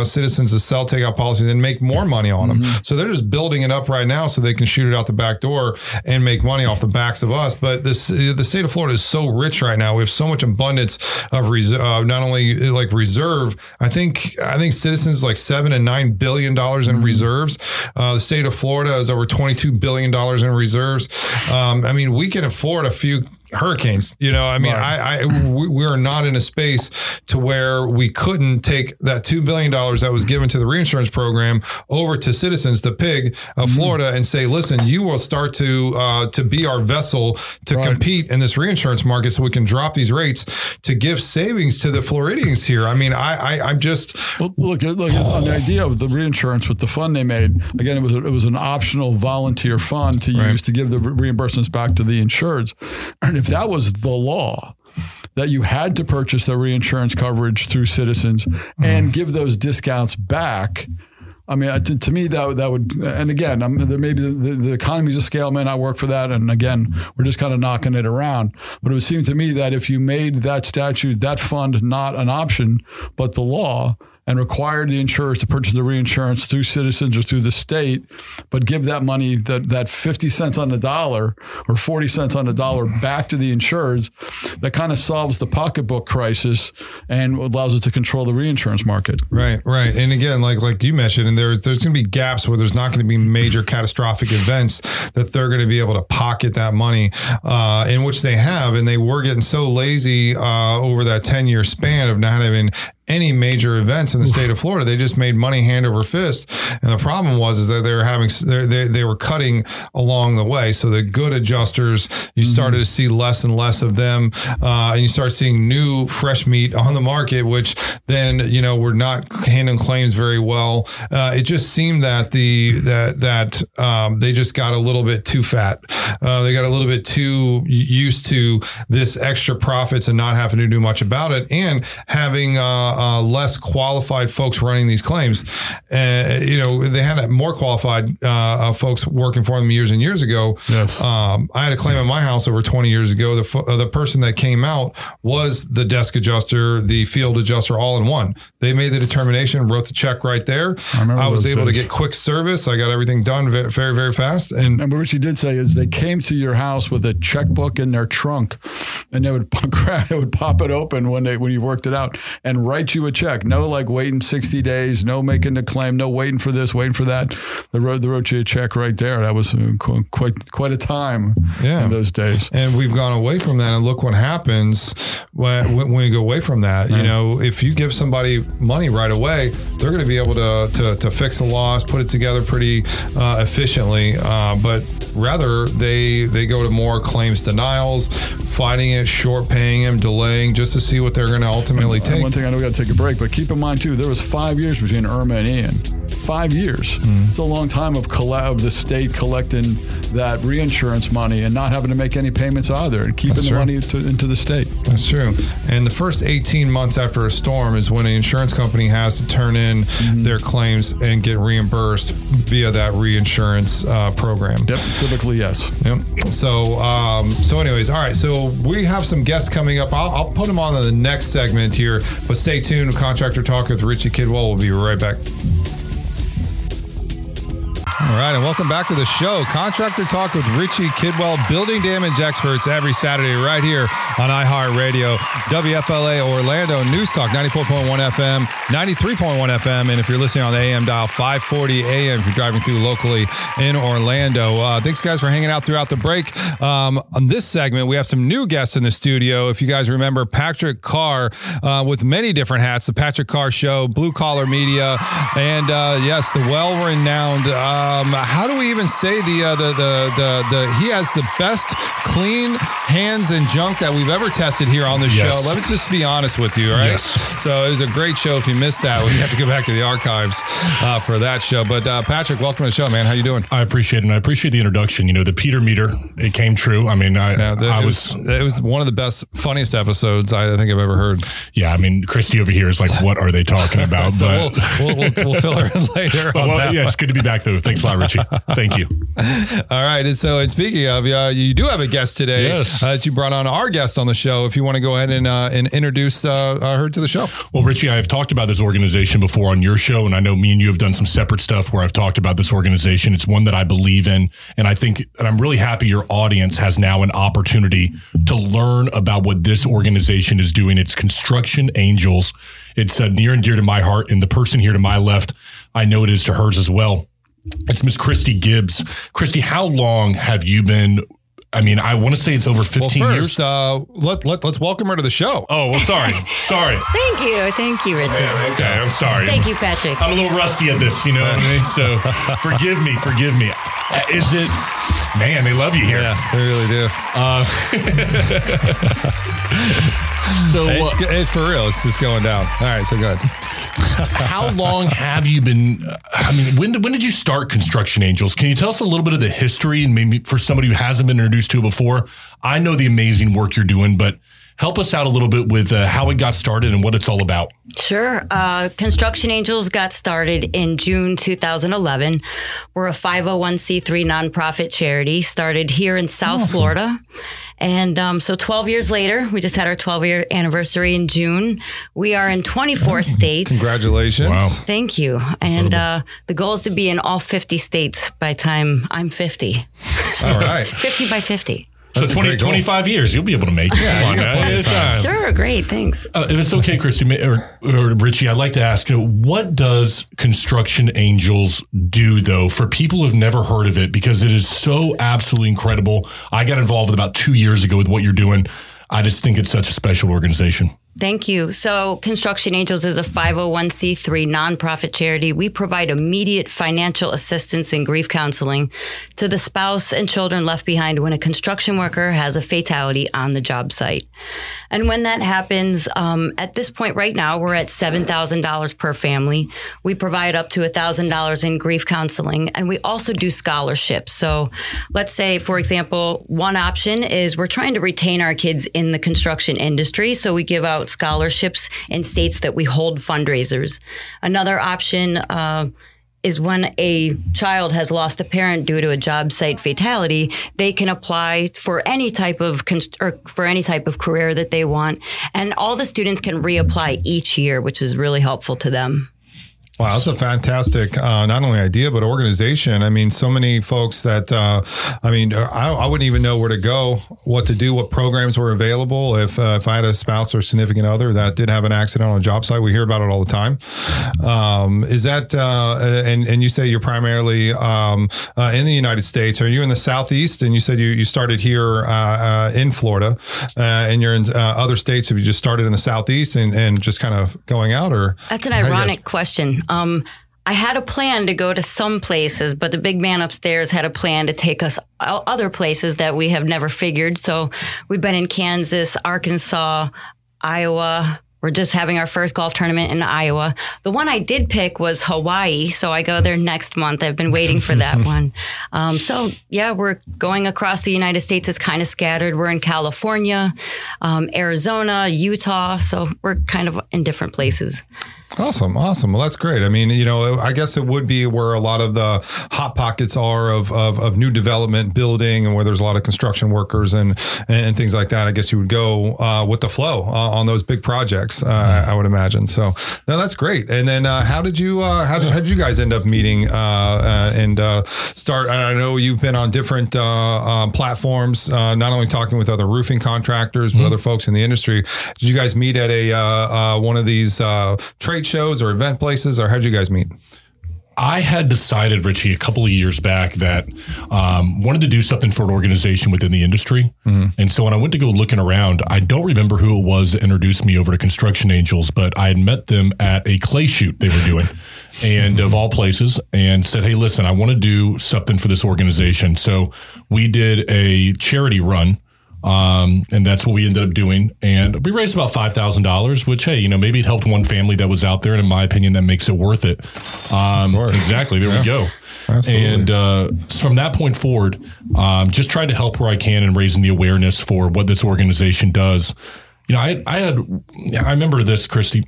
uh, citizens to sell takeout policies and make more money on them. So they're just building it up right now so they can shoot it out the back door and make money off the backs of us. But this the state of Florida is so rich right now. We have so much abundance of res- uh, not only like reserve. I think I think citizens like seven and nine billion dollars in reserves. Uh, the state of Florida is over twenty two billion dollars in reserves. Um, I mean, we can afford a few hurricanes. You know, I mean, I, I we, are not in a space to where we couldn't take that two billion dollars that was given to the reinsurance program over to Citizens, the pig of Florida, and say, listen, you will start to uh, to be our vessel to Right. compete in this reinsurance market, so we can drop these rates to give savings to the Floridians here. I mean, I, I I'm just Well, look, look on the idea of the reinsurance with the fund they made. Again, it was it was an optional volunteer fund to use to give the reimbursements back to the insureds. And [clears throat] if that was the law, that you had to purchase the reinsurance coverage through Citizens and mm-hmm. give those discounts back. I mean, to, to me, that that would, and again, I'm, there maybe the, the, the economies of scale may not work for that. And again, we're just kind of knocking it around. But it would seem to me that if you made that statute, that fund, not an option, but the law, and required the insurers to purchase the reinsurance through citizens or through the state, but give that money, that, that 50 cents on the dollar or 40 cents on the dollar back to the insurers, that kind of solves the pocketbook crisis and allows us to control the reinsurance market. Right, right. And again, like like you mentioned, and there's there's going to be gaps where there's not going to be major catastrophic events that they're going to be able to pocket that money, uh, in which they have, and they were getting so lazy uh, over that ten year span of not having any major events in the state of Florida. They just made money hand over fist, and the problem was is that they were having they they, they were cutting along the way. So the good adjusters, you started to see less and less of them, uh, and you start seeing new fresh meat on the market, which then you know were not handling claims very well. Uh, it just seemed that the that that um, they just got a little bit too fat. Uh, they got a little bit too used to this extra profits and not having to do much about it, and having uh, uh, less qualified folks running these claims. Uh, you know, they had more qualified uh, uh, folks working for them years and years ago. Yes. Um, I had a claim in my house over 20 years ago. The fo- uh, the person that came out was the desk adjuster, the field adjuster, all in one. They made the determination, wrote the check right there. I, remember was able to get quick service. I got everything done very, very fast. And And what she did say is they came to your house with a checkbook in their trunk, and they would [laughs] grab, they would pop it open when they when you worked it out and write write you a check. No, like waiting 60 days, no making the claim, no waiting for this, waiting for that. They wrote, they wrote you a check right there. That was uh, quite quite a time Yeah. in those days. And we've gone away from that, and look what happens when, when we go away from that. You know, if you give somebody money right away, they're going to be able to, to to fix a loss, put it together pretty uh, efficiently. Uh, but rather, they they go to more claims denials, fighting it, short paying them, delaying, just to see what they're going to ultimately And take. one thing I know we got take a break, but keep in mind too, there was five years between Irma and Ian. Five years. It's a long time of, the state collecting that reinsurance money and not having to make any payments either, and keeping That's the true. money to, into the state. That's true. And the first 18 months after a storm is when an insurance company has to turn in their claims and get reimbursed via that reinsurance uh, program. Yep, typically yes. Yep. So, um, so anyways, all right. So we have some guests coming up. I'll, I'll put them on in the next segment here, but stay tuned. Contractor Talk with Richie Kidwell. We'll be right back. All right, and welcome back to the show. Contractor Talk with Richie Kidwell, building damage experts every Saturday right here on iHeartRadio, WFLA Orlando News Talk 94.1 FM, 93.1 FM, and if you're listening on the AM dial 540 AM, if you're driving through locally in Orlando. Uh, thanks, guys, for hanging out throughout the break. Um, on this segment, we have some new guests in the studio. If you guys remember, Patrick Carr uh, with many different hats, the Patrick Carr Show, Blue Collar Media, and uh, yes, the well-renowned. Um, how do we even say the, uh, the the the the he has the best clean hands and junk that we've ever tested here on the Yes. show. Let me just be honest with you, all right? Yes. So it was a great show. If you missed that, we have to go back to the archives uh, for that show. But uh, Patrick, welcome to the show, man. How you doing? I appreciate it. And I appreciate the introduction. You know, the Peter meter, it came true. I mean, I, Yeah, the- I it was, it was one of the best, funniest episodes I think I've ever heard. yeah, I mean, Christy over here is like, what are they talking [laughs] about? So but, we'll, we'll, we'll, we'll fill her in [laughs] later. on well, that yeah, it's good to be back though. Thanks lot, Richie. Thank you. [laughs] All right. And so, and speaking of, uh, you do have a guest today Yes. uh, that you brought on our guest on the show. If you want to go ahead and uh, and introduce uh, uh, her to the show. Well, Richie, I have talked about this organization before on your show, and I know me and you have done some separate stuff where I've talked about this organization. It's one that I believe in, and I think, and I'm really happy your audience has now an opportunity to learn about what this organization is doing. It's Construction Angels. It's uh, near and dear to my heart, and the person here to my left, I know it is to hers as well. It's Miss Christy Gibbs. Christy, how long have you been? I mean, I want to say it's over 15 well, years. uh, let, let, let's welcome her to the show. Oh, well, sorry. sorry. [laughs] Thank you. Thank you, Richard. Okay, I'm sorry. Thank you, Patrick. I'm a little rusty at this, you know what I mean? So [laughs] forgive me, forgive me. Uh, Is it, man, they love you here. Yeah, they really do. [laughs] So uh, It's, go- it, for real, it's just going down. All right, so good. [laughs] how long have you been, I mean, when, did- when did you start Construction Angels? Can you tell us a little bit of the history and maybe for somebody who hasn't been introduced to it before? I know the amazing work you're doing, but help us out a little bit with uh, how it got started and what it's all about. Sure. Uh, Construction Angels got started in June 2011. We're a 501c3 nonprofit charity started here in South Florida. And um, so 12 years later, we just had our 12 year anniversary in June. We are in 24 states. Congratulations. Wow. Thank you. And uh, the goal is to be in all 50 states by time I'm 50. All right. [laughs] 50 by 50. So That's a 20, 25 years, you'll be able to make it. Come on, you got man. plenty of It's time. time. Sure. Great. Thanks. Uh, if it's okay, Christy ma- or, or Richie, I'd like to ask, you know, what does Construction Angels do though for people who've never heard of it? Because it is so absolutely incredible. I got involved about two years ago with what you're doing. I just think it's such a special organization. Thank you. So, Construction Angels is a 501c3 nonprofit charity. We provide immediate financial assistance and grief counseling to the spouse and children left behind when a construction worker has a fatality on the job site. And when that happens, um, at this point right now, we're at $7,000 per family. We provide up to $1,000 in grief counseling, and we also do scholarships. So, let's say, for example, one option is we're trying to retain our kids in the construction industry. So, we give out scholarships in states that we hold fundraisers. Another option, uh, is when a child has lost a parent due to a job site fatality, they can apply for any type of const- or for any type of career that they want, and all the students can reapply each year, which is really helpful to them. Wow, that's a fantastic, uh, not only idea but organization. I mean, so many folks that, uh, I mean, I, I, wouldn't even know where to go, what to do, what programs were available. If uh, if I had a spouse or significant other that did have an accident on a job site, we hear about it all the time. Um, is that uh, and and you say you're primarily um, uh, in the United States? Are you in the southeast? And you said you you started here uh, in Florida, and you're in other states. Have you just started in the southeast and and just kind of going out, or that's an ironic question. Um, I had a plan to go to some places, but the big man upstairs had a plan to take us other places that we have never figured. So we've been in Kansas, Arkansas, Iowa. We're just having our first golf tournament in Iowa. The one I did pick was Hawaii, so I go there next month. I've been waiting for that [laughs] one. Um, so yeah, we're going across the United States. It's kind of scattered. We're in California, um, Arizona, Utah. So we're kind of in different places. Awesome, awesome. Well, that's great. I mean, you know, I guess it would be where a lot of the hot pockets are of, of, of new development building and where there's a lot of construction workers and and things like that. I guess you would go uh, with the flow uh, on those big projects. Uh, I would imagine. So, no, that's great. And then, uh, how did you uh, how did, how did you guys end up meeting uh, and start? I know you've been on different platforms, not only talking with other roofing contractors but mm-hmm. other folks in the industry. Did you guys meet at a one of these trade trade shows or event places, or how'd you guys meet? I had decided, Richie, a couple of years back that um, wanted to do something for an organization within the industry. Mm-hmm. And so when I went to go looking around, I don't remember who it was that introduced me over to Construction Angels, but I had met them at a clay shoot they were doing, [laughs] and of all places, and said, "Hey, listen, I want to do something for this organization." So we did a charity run um, and that's what we ended up doing. And we raised about $5,000, which, hey, you know, maybe it helped one family that was out there. And in my opinion, that makes it worth it. Um, exactly. There yeah. we go. Absolutely. And uh, from that point forward, um, just tried to help where I can in raising the awareness for what this organization does. You know, I, I had, I remember this, Christy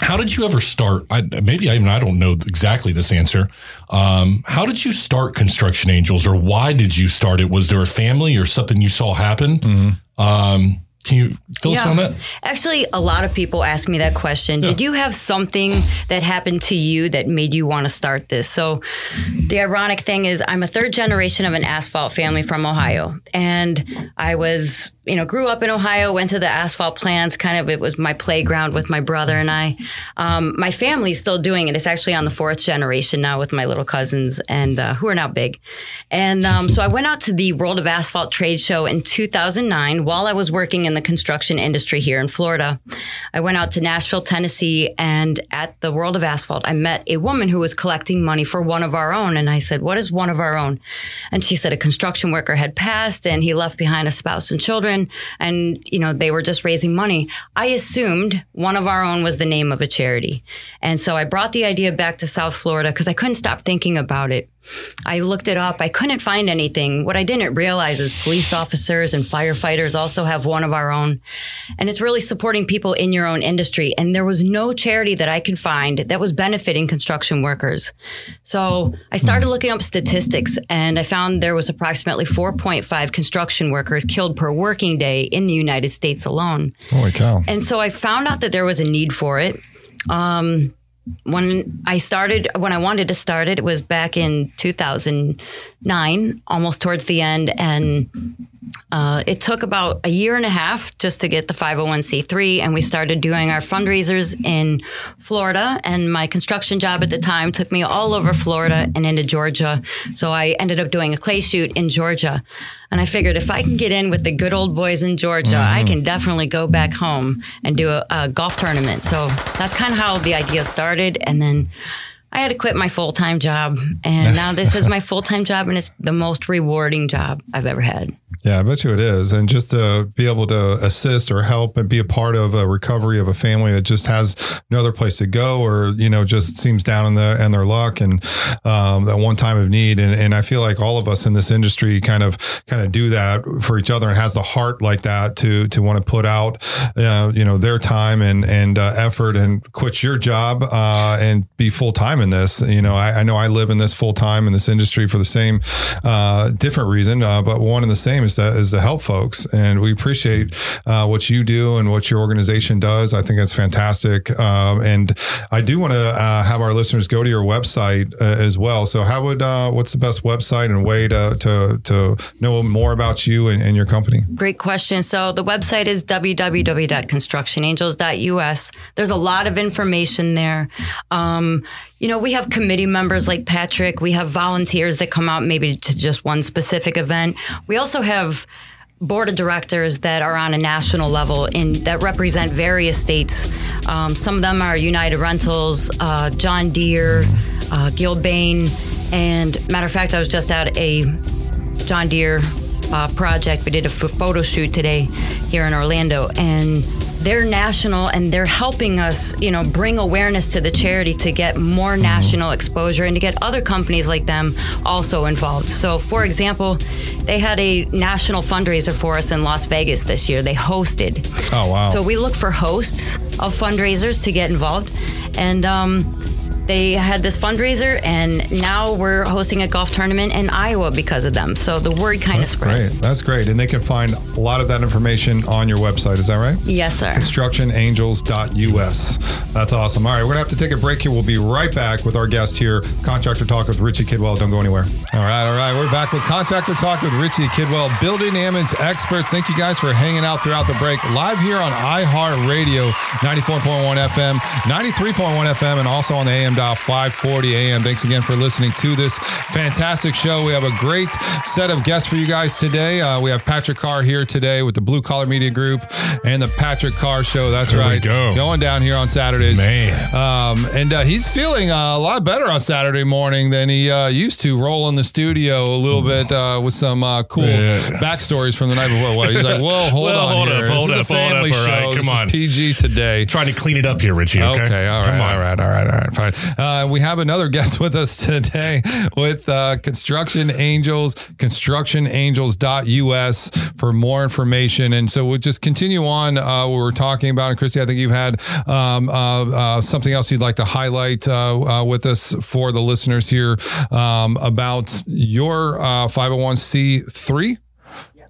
how did you ever start? I, maybe I, even I don't know exactly this answer. Um, how did you start Construction Angels, or why did you start it? Was there a family or something you saw happen? Mm-hmm. Um, can you fill yeah. us on that? Actually, a lot of people ask me that question. Yeah. Did you have something that happened to you that made you want to start this? So, the ironic thing is, I'm a third generation of an asphalt family from Ohio, and I was you know, grew up in Ohio, went to the asphalt plants. Kind of, it was my playground with my brother and I. Um, my family's still doing it. It's actually on the fourth generation now with my little cousins, and uh, who are now big. And um, so I went out to the World of Asphalt trade show in 2009 while I was working in the construction industry here in Florida. I went out to Nashville, Tennessee, and at the World of Asphalt, I met a woman who was collecting money for one of our own. And I said, "What is one of our own?" And she said, "A construction worker had passed, and he left behind a spouse and children." Children and, you know, they were just raising money. I assumed one of our own was the name of a charity. And so I brought the idea back to South Florida because I couldn't stop thinking about it. I looked it up. I couldn't find anything. What I didn't realize is police officers and firefighters also have one of our own. And it's really supporting people in your own industry. And there was no charity that I could find that was benefiting construction workers. So I started looking up statistics and I found there was approximately 4.5 construction workers killed per working day in the United States alone. Holy cow. And so I found out that there was a need for it. Um, when I started, when I wanted to start it, it was back in 2009, almost towards the end. And uh, it took about a year and a half just to get the 501c3. And we started doing our fundraisers in Florida. And my construction job at the time took me all over Florida and into Georgia. So I ended up doing a clay shoot in Georgia. And I figured if I can get in with the good old boys in Georgia, mm-hmm. I can definitely go back home and do a, a golf tournament. So that's kind of how the idea started. And then I had to quit my full time job. And now this is my full time job, and it's the most rewarding job I've ever had. Yeah, I bet you it is. And just to be able to assist or help and be a part of a recovery of a family that just has no other place to go or, you know, just seems down in the in their luck and um, that one time of need. And, and I feel like all of us in this industry kind of kind of do that for each other and has the heart like that to to want to put out uh, you know their time and and uh, effort and quit your job uh, and be full time in this. You know, I, I, know I live in this full time in this industry for the same uh, different reason, uh, but one and the same is to is to help folks, and we appreciate uh, what you do and what your organization does. I think that's fantastic, um, and I do want to uh, have our listeners go to your website uh, as well. So, how would uh, what's the best website and way to to to know more about you and, and your company? Great question. So the website is www.constructionangels.us. There's a lot of information there. Um, you know, we have committee members like Patrick. We have volunteers that come out maybe to just one specific event. We also have board of directors that are on a national level and that represent various states. Um, some of them are United Rentals, uh, John Deere, uh, Gilbane, and matter of fact, I was just at a John Deere uh, project. We did a photo shoot today here in Orlando, and they're national and they're helping us, you know, bring awareness to the charity to get more national exposure and to get other companies like them also involved. So, for example, they had a national fundraiser for us in Las Vegas this year. They hosted. Oh wow! So we look for hosts of fundraisers to get involved, and um, they had this fundraiser, and now we're hosting a golf tournament in Iowa because of them. So the word kind of That's spread. great. That's great, and they can find a lot of that information on your website. Is that right? Yes, sir. constructionangels.us. That's awesome. All right, we're going to have to take a break here. We'll be right back with our guest here, Contractor Talk with Richie Kidwell. Don't go anywhere. All right, all right. We're back with Contractor Talk with Richie Kidwell, building damage experts. Thank you guys for hanging out throughout the break. Live here on iHeartRadio, 94.1 FM, 93.1 FM, and also on the AM dial 540 AM. Thanks again for listening to this fantastic show. We have a great set of guests for you guys today. Uh, we have Patrick Carr here today with the Blue Collar Media Group and the Patrick Carr Show. That's There right. go. Going down here on Saturdays. Man. Um, and uh, he's feeling uh, a lot better on Saturday morning than he uh, used to. Roll in the studio a little bit uh, with some uh, cool Yeah. backstories from the night before. What? He's like, "Whoa, hold Well, on hold here. up, hold this up, is a hold family up. Show. right, come on. PG today." Trying to clean it up here, Richie. Okay. Okay. All right. on. All right. All right. All right. Fine. Uh, we have another guest [laughs] with us today with uh, Construction Angels, constructionangels.us for more information. And so we'll just continue on uh, what we're talking about. And Christy, I think you've had um, uh, uh, something else you'd like to highlight uh, uh, with us for the listeners here um, about your uh, 501c3.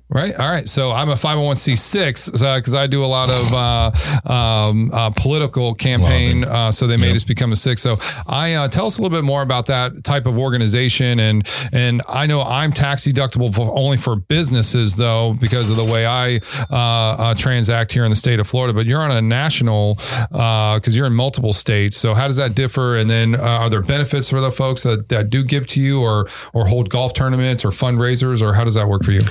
Right. All right. So I'm a 501c6 because I do a lot of uh, um, uh, political campaign. Uh, so they made us become a six. So I uh, tell us a little bit more about that type of organization. And and I know I'm tax deductible for, only for businesses though because of the way I uh, uh, transact here in the state of Florida. But you're on a national because you're in multiple states. So how does that differ? And then uh, are there benefits for the folks that, that do give to you or or hold golf tournaments or fundraisers or how does that work for you?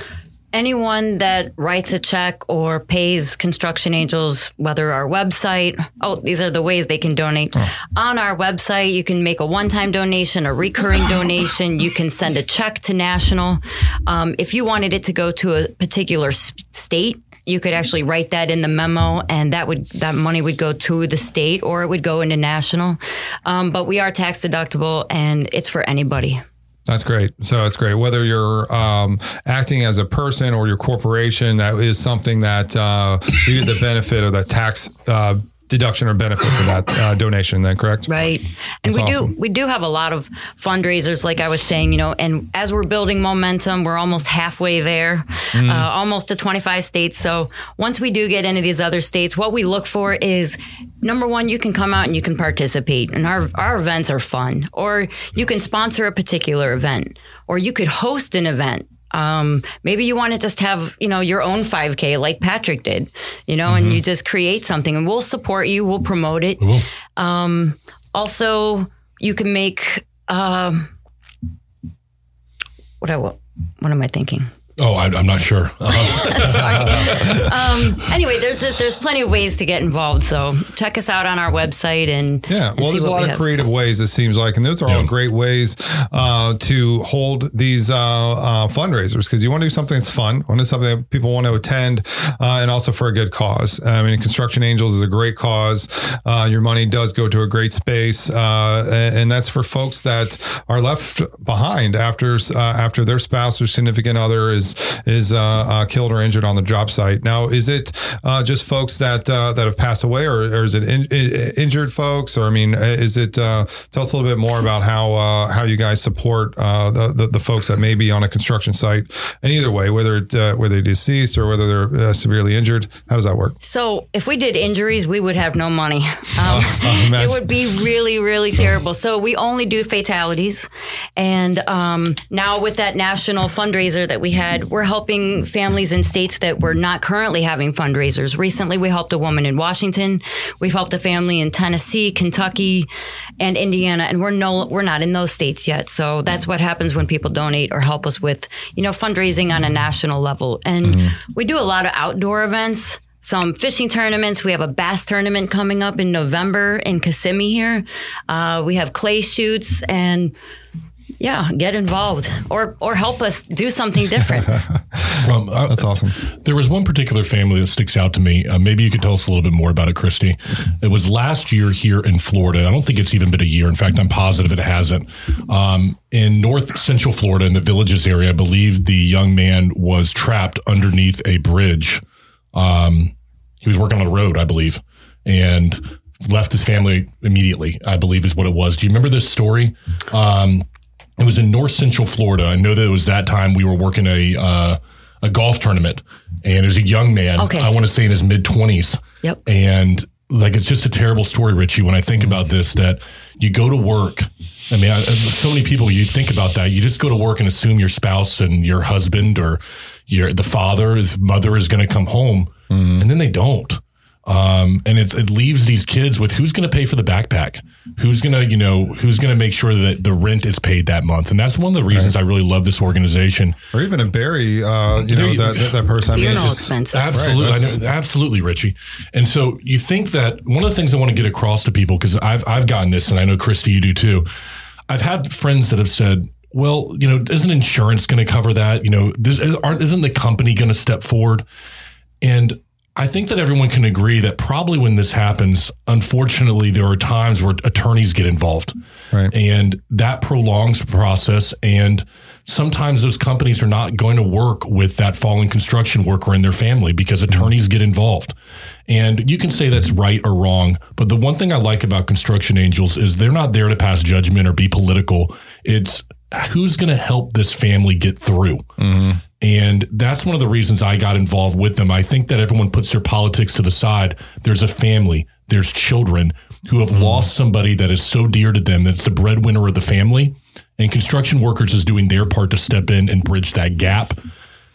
Anyone that writes a check or pays Construction Angels, whether our website, oh, these are the ways they can donate. On our website, you can make a one time donation, a recurring [laughs] donation. You can send a check to national. Um, if you wanted it to go to a particular state, you could actually write that in the memo and that would that money would go to the state or it would go into national um, but we are tax deductible and it's for anybody That's great. So it's great. Whether you're um, acting as a person or your corporation, that is something that uh, you get the benefit of the tax uh, deduction or benefit for that uh, donation. Then correct? Right. And That's we awesome. do we do have a lot of fundraisers, like I was saying, you know, and as we're building momentum, we're almost halfway there, Mm. uh, almost to 25 states. So once we do get into these other states, what we look for is number one, you can come out and you can participate. And our our events are fun. Or you can sponsor a particular event. Or you could host an event. Um, maybe you want to just have, you know, your own 5K like Patrick did, you know, and you just create something and we'll support you, we'll promote it. Um, also, you can make, um, what I, what am I thinking? Oh, I, I'm not sure. [laughs] Uh-huh. [laughs] Um, anyway, there's just, there's plenty of ways to get involved. So check us out on our website and Yeah, well, see there's a lot we of have. creative ways it seems like, and those are all great ways uh, to hold these uh, uh, fundraisers because you want to do something that's fun, want to do something that people want to attend, uh, and also for a good cause. I mean, Construction Angels is a great cause. Uh, your money does go to a great space, uh, and, and that's for folks that are left behind after uh, after their spouse or significant other is is is uh, uh, killed or injured on the job site. Now, is it uh, just folks that uh, that have passed away, or, or is it in, in, injured folks, or I mean, is it? Uh, tell us a little bit more about how uh, how you guys support uh, the, the, the folks that may be on a construction site, and either way, whether it, uh, whether they're deceased or whether they're uh, severely injured. How does that work? So if we did injuries, we would have no money. [laughs] Um, it would be really, really terrible. So we only do fatalities. And um, now with that national fundraiser that we had, we're helping families in states that were not currently having fundraisers. Recently, we helped a woman in Washington. We've helped a family in Tennessee, Kentucky, and Indiana. And we're no, we're not in those states yet. So that's what happens when people donate or help us with, you know, fundraising on a national level. And we do a lot of outdoor events some fishing tournaments. We have a bass tournament coming up in November in Kissimmee here. Uh, we have clay shoots and yeah, get involved or or help us do something different. [laughs] Um, I- That's awesome. There was one particular family that sticks out to me. Uh, maybe you could tell us a little bit more about it, Christy. It was last year here in Florida. I don't think it's even been a year. In fact, I'm positive it hasn't. Um, in North Central Florida, in the Villages area, I believe the young man was trapped underneath a bridge. Um, he was working on a road, I believe, and left his family immediately. I believe is what it was. Do you remember this story? Um, it was in North Central Florida. I know that it was that time we were working a uh, a golf tournament, and it was a young man. Okay. I want to say in his mid twenties. Yep. And like it's just a terrible story, Richie. When I think about this, that you go to work. I mean, I, so many people. You think about that. You just go to work and assume your spouse and your husband or your the father, his mother is going to come home, and then they don't. Um, and it, it leaves these kids with who's going to pay for the backpack, who's going to, you know, who's going to make sure that the rent is paid that month. And that's one of the reasons I really love this organization. Or even a bury, uh, you know, There you- that, that, that person. I mean, it's just- expenses. Absolutely, Right, I know- absolutely, Richie. And so you think that one of the things I want to get across to people because I've I've gotten this, and I know Christy, you do too. I've had friends that have said, "Well, you know, isn't insurance going to cover that? You know, this, aren't, isn't the company going to step forward?" And I think that everyone can agree that probably when this happens, unfortunately, there are times where attorneys get involved. Right. And that prolongs the process. And sometimes those companies are not going to work with that fallen construction worker and their family because mm-hmm. attorneys get involved. And you can say that's right or wrong. But the one thing I like about Construction Angels is they're not there to pass judgment or be political. It's who's going to help this family get through. Mm-hmm. And that's one of the reasons I got involved with them. I think that everyone puts their politics to the side. There's a family, there's children who have mm-hmm. lost somebody that is so dear to them that's the breadwinner of the family. And construction workers is doing their part to step in and bridge that gap.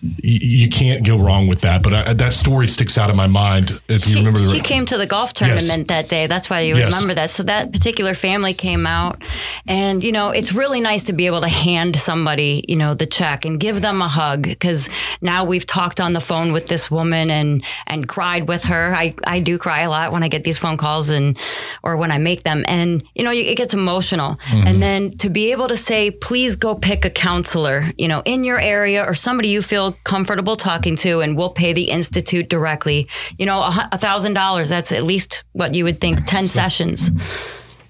You can't go wrong with that. But I, that story sticks out in my mind. If you She, remember, the, she came to the golf tournament Yes. that day. That's why you Yes. remember that. So that particular family came out, and you know it's really nice to be able to hand somebody you know the check and give them a hug because now we've talked on the phone with this woman and and cried with her. I I do cry a lot when I get these phone calls and or when I make them, and you know it gets emotional. Mm-hmm. And then to be able to say, please go pick a counselor, you know, in your area or somebody you feel comfortable talking to, and we'll pay the institute directly. You know, a thousand dollars. That's at least what you would think ten sessions.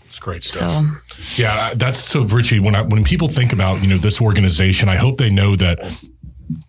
It's great stuff. Yeah, that's so Richie. When I, when people think about you know this organization, I hope they know that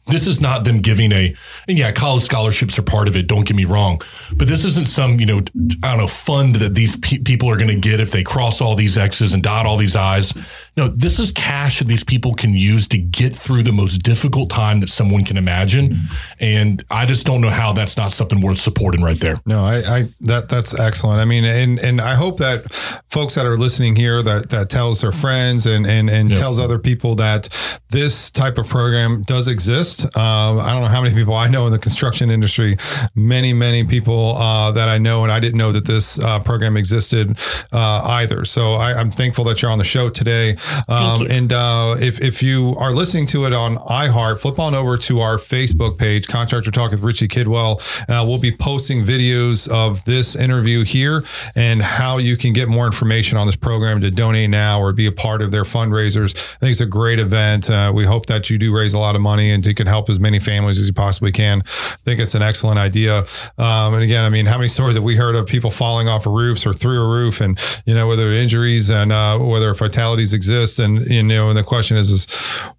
this is not them giving a and yeah, college scholarships are part of it. Don't get me wrong, but this isn't some you know I don't know fund that these pe- people are going to get if they cross all these X's and dot all these I's. No, this is cash that these people can use to get through the most difficult time that someone can imagine, and I just don't know how that's not something worth supporting right there. No, I, I that that's excellent. I mean, and and I hope that folks that are listening here that that tells their friends and and and tells other people that this type of program does exist. Um, I don't know how many people I know in the construction industry. Many many people uh, that I know, and I didn't know that this uh, program existed uh, either. So I, I'm thankful that you're on the show today. Um. And uh, if if you are listening to it on iHeart, flip on over to our Facebook page, Contractor Talk with Richie Kidwell. Uh, we'll be posting videos of this interview here and how you can get more information on this program to donate now or be a part of their fundraisers. I think it's a great event. Uh, we hope that you do raise a lot of money and you can help as many families as you possibly can. I think it's an excellent idea. Um, and again, I mean, how many stories have we heard of people falling off of roofs or through a roof and, you know, whether injuries and uh, whether fatalities exist? And, you know, and the question is, is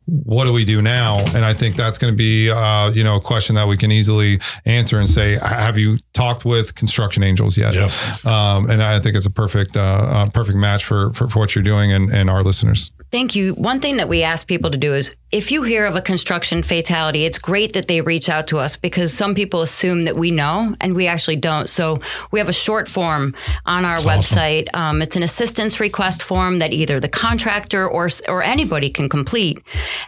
what do we do now? And I think that's going to be, uh, you know, a question that we can easily answer and say, have you talked with Construction Angels yet? Yeah. Um, and I think it's a perfect, uh, uh, perfect match for, for, for what you're doing and, and our listeners. Thank you. One thing that we ask people to do is if you hear of a construction fatality, it's great that they reach out to us because some people assume that we know and we actually don't. So we have a short form on our website. Um, it's an assistance request form that either the contractor or or anybody can complete,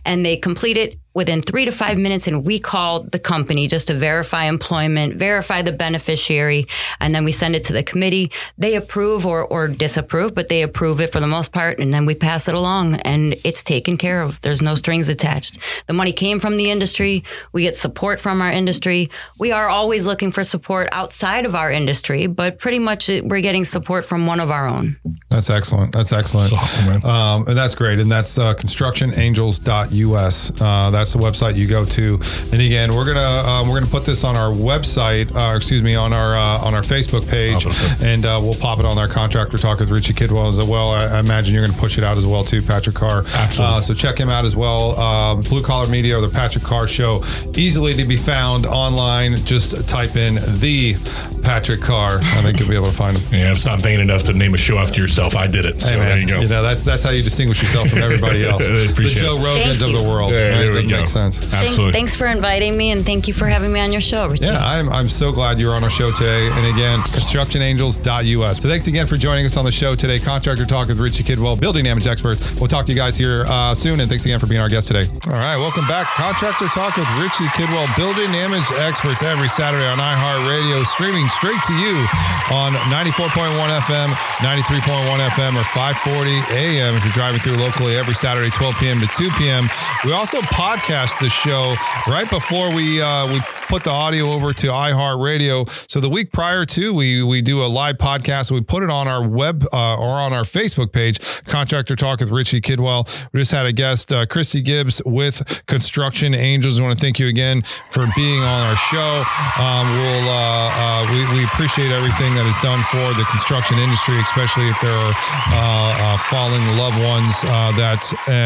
and they complete it within three to five minutes and we call the company just to verify employment, verify the beneficiary, and then we send it to the committee. They approve or, or disapprove, but they approve it for the most part, and then we pass it along and it's taken care of. There's no strings attached. The money came from the industry. We get support from our industry. We are always looking for support outside of our industry, but pretty much we're getting support from one of our own. That's excellent. That's excellent. That's awesome, man. Um, and that's great. And that's uh, constructionangels.us. Uh, that's the website you go to. And again, we're gonna um, we're gonna put this on our website. Uh, excuse me, on our uh, on our Facebook page, and uh, we'll pop it on our contractor talk with Richie Kidwell as well. I, I imagine you're gonna push it out as well too, Patrick Carr. Absolutely. Uh, so check him out as well. Um, Blue Collar Media or the Patrick Carr Show, easily to be found online. Just type in the Patrick Carr. I think you'll be able to find him. Yeah, it's not vain enough to name a show after yourself. I did it. So Hey man, there you go. know that's that's how you distinguish yourself from everybody [laughs] else. Appreciate the Joe. Rogans of the world. Yeah, right? there we that go. Makes sense. Thanks, Absolutely. thanks for inviting me and thank you for having me on your show, Richie. Yeah, I'm, I'm so glad you're on our show today. And again, constructionangels.us. So thanks again for joining us on the show today. Contractor Talk with Richie Kidwell, building damage experts. We'll talk to you guys here uh, soon. And thanks again for being our guest today. All right, welcome back. Contractor Talk with Richie Kidwell, building damage experts every Saturday on iHeartRadio, streaming straight to you on 94.1 FM, 93.1 FM, or 540 AM if you're driving through locally every Saturday, 12 p.m. to 2 p.m. We also podcast the show right before we uh, we put the audio over to iHeartRadio. So the week prior to, we we do a live podcast. We put it on our web uh, or on our Facebook page, Contractor Talk with Richie Kidwell. We just had a guest, uh, Christy Gibbs with Construction Angels. I want to thank you again for being on our show. Um, we'll uh, uh, we, we appreciate everything that is done for the construction industry, especially if there are uh, uh, fallen loved ones. That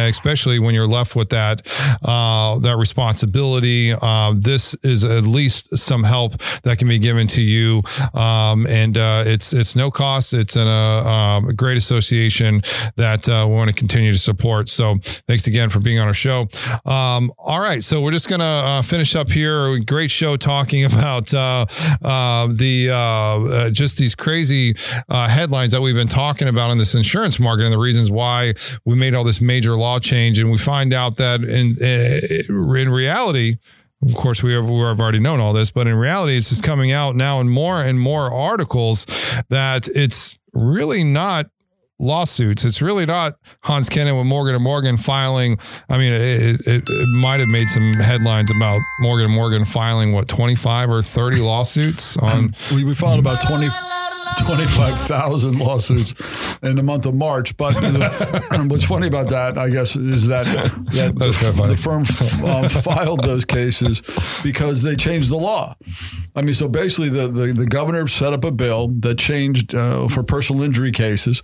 especially when you're left with that that responsibility. This is at least some help that can be given to you, um, and uh, it's it's no cost. It's um, a great association that uh, we want to continue to support. So thanks again for being on our show. Um, all right, so we're just gonna uh, finish up here. Great show talking [laughs] about uh, uh, the just these crazy headlines that we've been talking about in this insurance market and the reasons why we made all this major law change. And we find out that in in reality. Of course, we have, we have already known all this, but in reality, it's just coming out now in more and more articles that it's really not lawsuits. It's really not Hans Kennon with Morgan and Morgan filing. I mean, it, it, it might have made some headlines about Morgan and Morgan filing what twenty five or thirty lawsuits on. We, we filed about 20, [laughs] 25,000 lawsuits in the month of March. But what's funny about that, I guess, is that, that the, the firm um, filed those cases because they changed the law. I mean, so basically, the, the, the governor set up a bill that changed uh, for personal injury cases,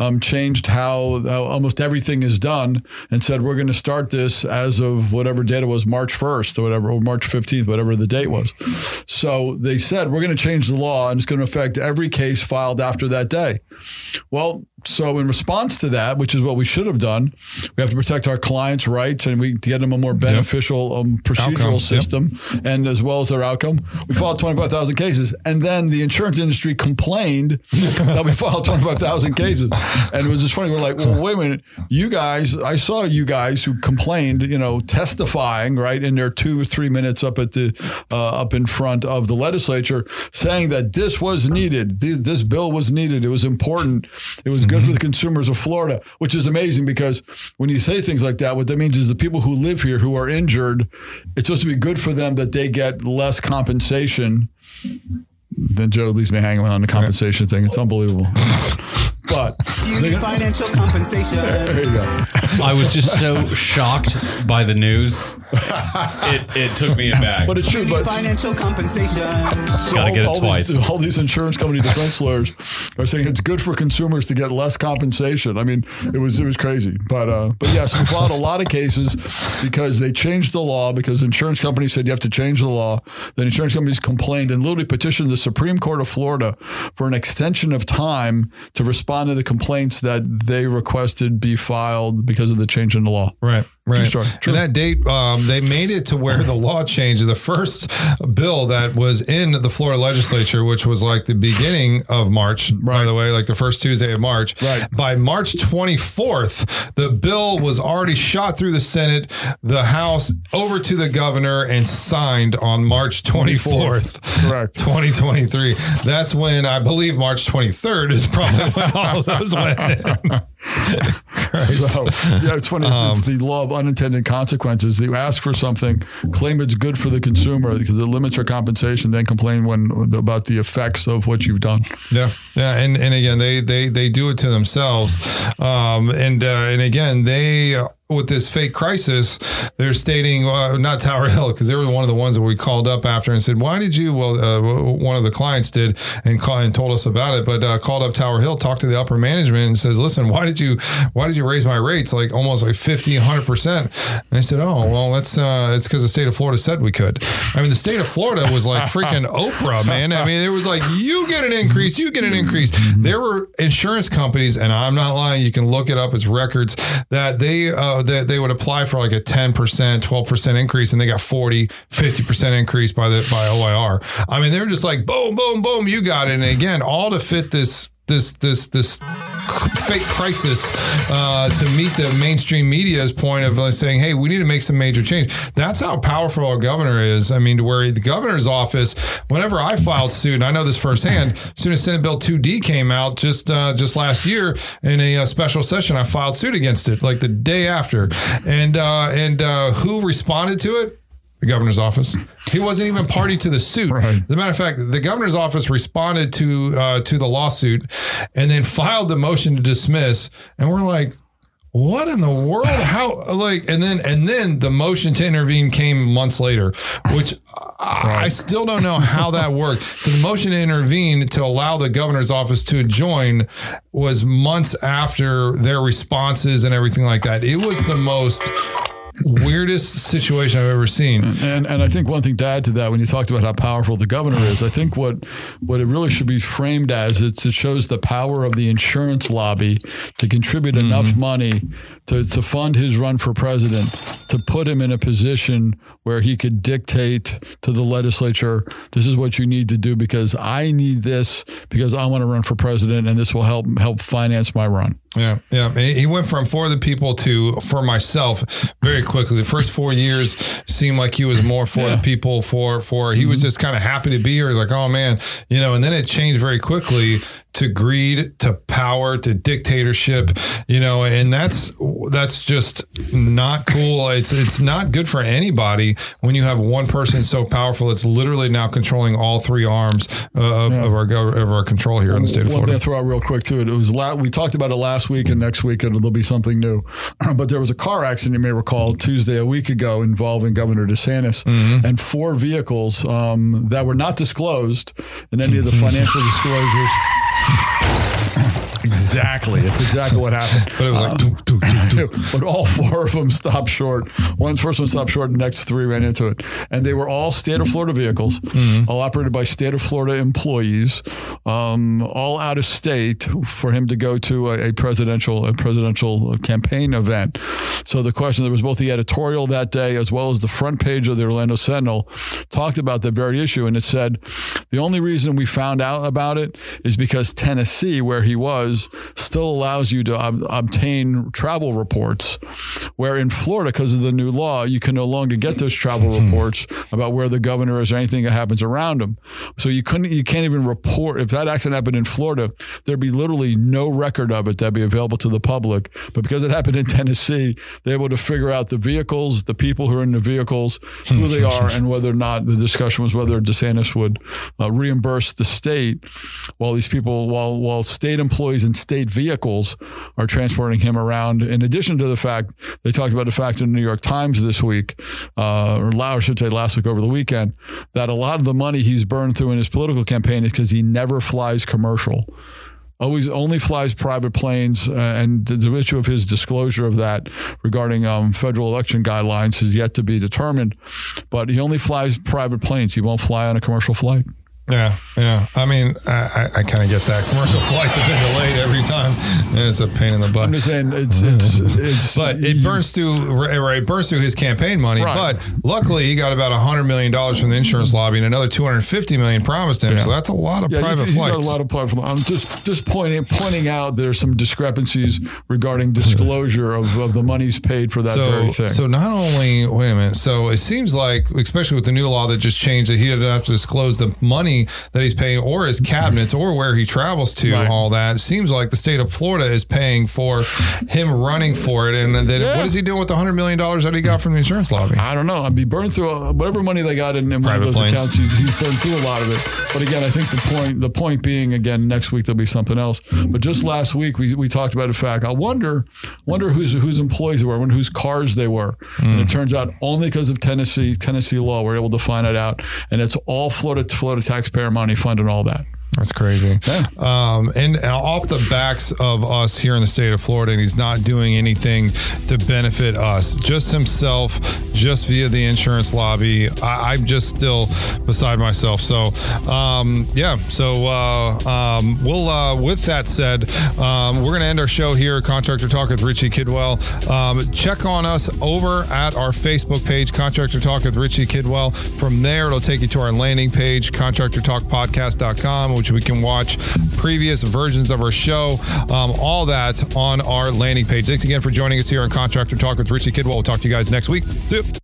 um, changed how uh, almost everything is done, and said we're going to start this as of whatever date it was, March 1st or whatever, or March 15th, whatever the date was. So they said we're going to change the law and it's going to affect every case filed after that day. Well, so in response to that, which is what we should have done, we have to protect our clients' rights and we get them a more beneficial um, procedural Outcome, yep. system and as well as their outcome. We filed 25,000 cases. And then the insurance industry complained [laughs] that we filed 25,000 cases. And it was just funny. We're like, well, wait a minute. You guys, I saw you guys who complained, you know, testifying, right, in their two or three minutes up at the, uh, up in front of the legislature saying that this was needed. This, this bill was needed. It was important. It was good for the mm-hmm. consumers of Florida, which is amazing because when you say things like that, what that means is the people who live here who are injured, it's supposed to be good for them that they get less compensation. Then Joe leaves me hanging on the compensation thing. It's unbelievable. [laughs] but Do you need [laughs] financial compensation? [laughs] there you go. I was just so shocked by the news it, it took me aback. But it's true. But Financial compensation. so Gotta get it all, twice. These, all these insurance company defense lawyers are saying it's good for consumers to get less compensation. I mean, it was it was crazy. But uh, but yes, we filed a lot of cases because they changed the law because insurance companies said you have to change the law. Then insurance companies complained and literally petitioned the Supreme Court of Florida for an extension of time to respond to the complaints that they requested be filed because of the change in the law. Right. Right. story. True. That date, um, they made it to where the law changed. The first bill that was in the Florida legislature, which was like the beginning of March, by the way, like the first Tuesday of March. Right. By March 24th, the bill was already shot through the Senate, the House, over to the governor, and signed on March 24th, Correct. 2023. That's when I believe March 23rd is probably when all of those went in. [laughs] So yeah, it's funny. Um, it's the law of unintended consequences. You ask for something, claim it's good for the consumer because it limits your compensation, then complain when about the effects of what you've done. Yeah, yeah, and and again, they they they do it to themselves, um, and uh, and again, they. Uh, with this fake crisis, they're stating uh, not Tower Hill because they were one of the ones that we called up after and said, "Why did you?" Well, uh, one of the clients did and call and told us about it, but uh, called up Tower Hill, talked to the upper management, and says, "Listen, why did you why did you raise my rates like almost like 50, 100 percent?" And they said, "Oh, well, that's uh, it's because the state of Florida said we could." I mean, the state of Florida was like freaking [laughs] Oprah, man. I mean, it was like you get an increase, you get an increase. There were insurance companies, and I'm not lying. You can look it up. It's records that they that they would apply for like a 10 percent, 12 percent increase, and they got 40, 50 percent increase by the by OIR. I mean, they're just like boom, boom, boom. You got it. And again, all to fit this this this this fake crisis uh, to meet the mainstream media's point of like saying, "Hey, we need to make some major change." That's how powerful our governor is. I mean, to where the governor's office, whenever I filed suit, and I know this firsthand, as soon as Senate Bill 2D came out just uh, just last year in a, uh special session, I filed suit against it like the day after, and uh, and uh, who responded to it? The governor's office. He wasn't even party to the suit. As a matter of fact, the governor's office responded to uh, to the lawsuit and then filed the motion to dismiss. And we're like, what in the world? [laughs] How like and then and then the motion to intervene came months later, which I, I still don't know how that [laughs] worked. So the motion to intervene to allow the governor's office to join was months after their responses and everything like that. It was the most weirdest situation I've ever seen. And and I think one thing to add to that, when you talked about how powerful the governor is, I think what what it really should be framed as it's, it shows the power of the insurance lobby to contribute mm-hmm. enough money to, to fund his run for president to put him in a position where he could dictate to the legislature, this is what you need to do because I need this because I want to run for president and this will help help finance my run. Yeah, yeah. He went from for the people to for myself very quickly. The first four years seemed like he was more for the people. For for he was mm-hmm. just kind of happy to be here. He's like, oh man, you know. And then it changed very quickly to greed, to power, to dictatorship. You know, and that's that's just not cool. It's it's not good for anybody when you have one person so powerful that's literally now controlling all three arms uh, of, of our of our control here in the state of One thing Florida. to throw out real quick too. It was la- we talked about it last week, and next week and it'll be something new. [clears throat] but there was a car accident you may recall Tuesday a week ago involving Governor DeSantis Mm-hmm. and four vehicles um, that were not disclosed in any of the financial disclosures. Yeah! [laughs] Exactly. It's exactly what happened. But it was like, doo, doo, doo, doo. [laughs] but all four of them stopped short. One first one stopped short, and the next three ran into it, and they were all state of Florida vehicles, all operated by state of Florida employees, um, all out of state for him to go to a, a presidential a presidential campaign event. So the question there was both the editorial that day as well as the front page of the Orlando Sentinel talked about that very issue, and it said the only reason we found out about it is because Tennessee, where he was, still allows you to ob- obtain travel reports. Where in Florida, because of the new law, you can no longer get those travel reports about where the governor is or anything that happens around him. So you couldn't, you can't even report if that accident happened in Florida. There'd be literally no record of it that'd be available to the public. But because it happened in [laughs] Tennessee, they're able to figure out the vehicles, the people who are in the vehicles, who they are, and whether or not the discussion was whether DeSantis would uh, reimburse the state while these people, while while state employees in state vehicles are transporting him around. In addition to the fact they talked about the fact in the New York Times this week, uh, or I should say last week over the weekend, that a lot of the money he's burned through in his political campaign is because he never flies commercial always only flies private planes, uh, and the issue of his disclosure of that regarding um, federal election guidelines is yet to be determined. But he only flies private planes; he won't fly on a commercial flight. Yeah, yeah. I mean, I, I kind of get that. Commercial [laughs] flights have been delayed every time, and it's a pain in the butt. I'm just saying, it's it's, [laughs] it's but it burns through right, it burns through his campaign money. Right. But luckily, he got about hundred million dollars from the insurance lobby, and another two hundred fifty million promised him. Yeah. So that's a lot of Yeah, private he's, he's flights. got a lot of private. I'm just just pointing pointing out there's some discrepancies regarding disclosure of, of the monies paid for that so, very thing. so not only wait a minute. So it seems like, especially with the new law that just changed, that he didn't have to disclose the money that he's paying, or his cabinets, or where he travels to. Right. All that it seems like the state of Florida is paying for him running for it. And then Yeah. what is he doing with the hundred million dollars that he got from the insurance lobby? I don't know. I'd be burned through uh, whatever money they got in, in one of those planes. accounts. He, he's burned through a lot of it. But again, I think the point the point being again next week there'll be something else. But just last week we, we talked about the fact. I wonder wonder whose whose employees they were, wonder whose cars they were. And Mm. it turns out only because of Tennessee Tennessee law we're able to find it out, and it's all Florida to Florida taxpayer money fund and all that. That's crazy. Yeah. Um, and off the backs of us here in the state of Florida, and he's not doing anything to benefit us, just himself, just via the insurance lobby. I, I'm just still beside myself. So, um, yeah. So, uh, um, we'll, uh, with that said, um, we're going to end our show here, Contractor Talk with Richie Kidwell. Um, check on us over at our Facebook page, Contractor Talk with Richie Kidwell. From there, it'll take you to our landing page, contractortalkpodcast.com, which we can watch previous versions of our show, um, all that on our landing page. Thanks again for joining us here on Contractor Talk with Richie Kidwell. We'll talk to you guys next week. See you.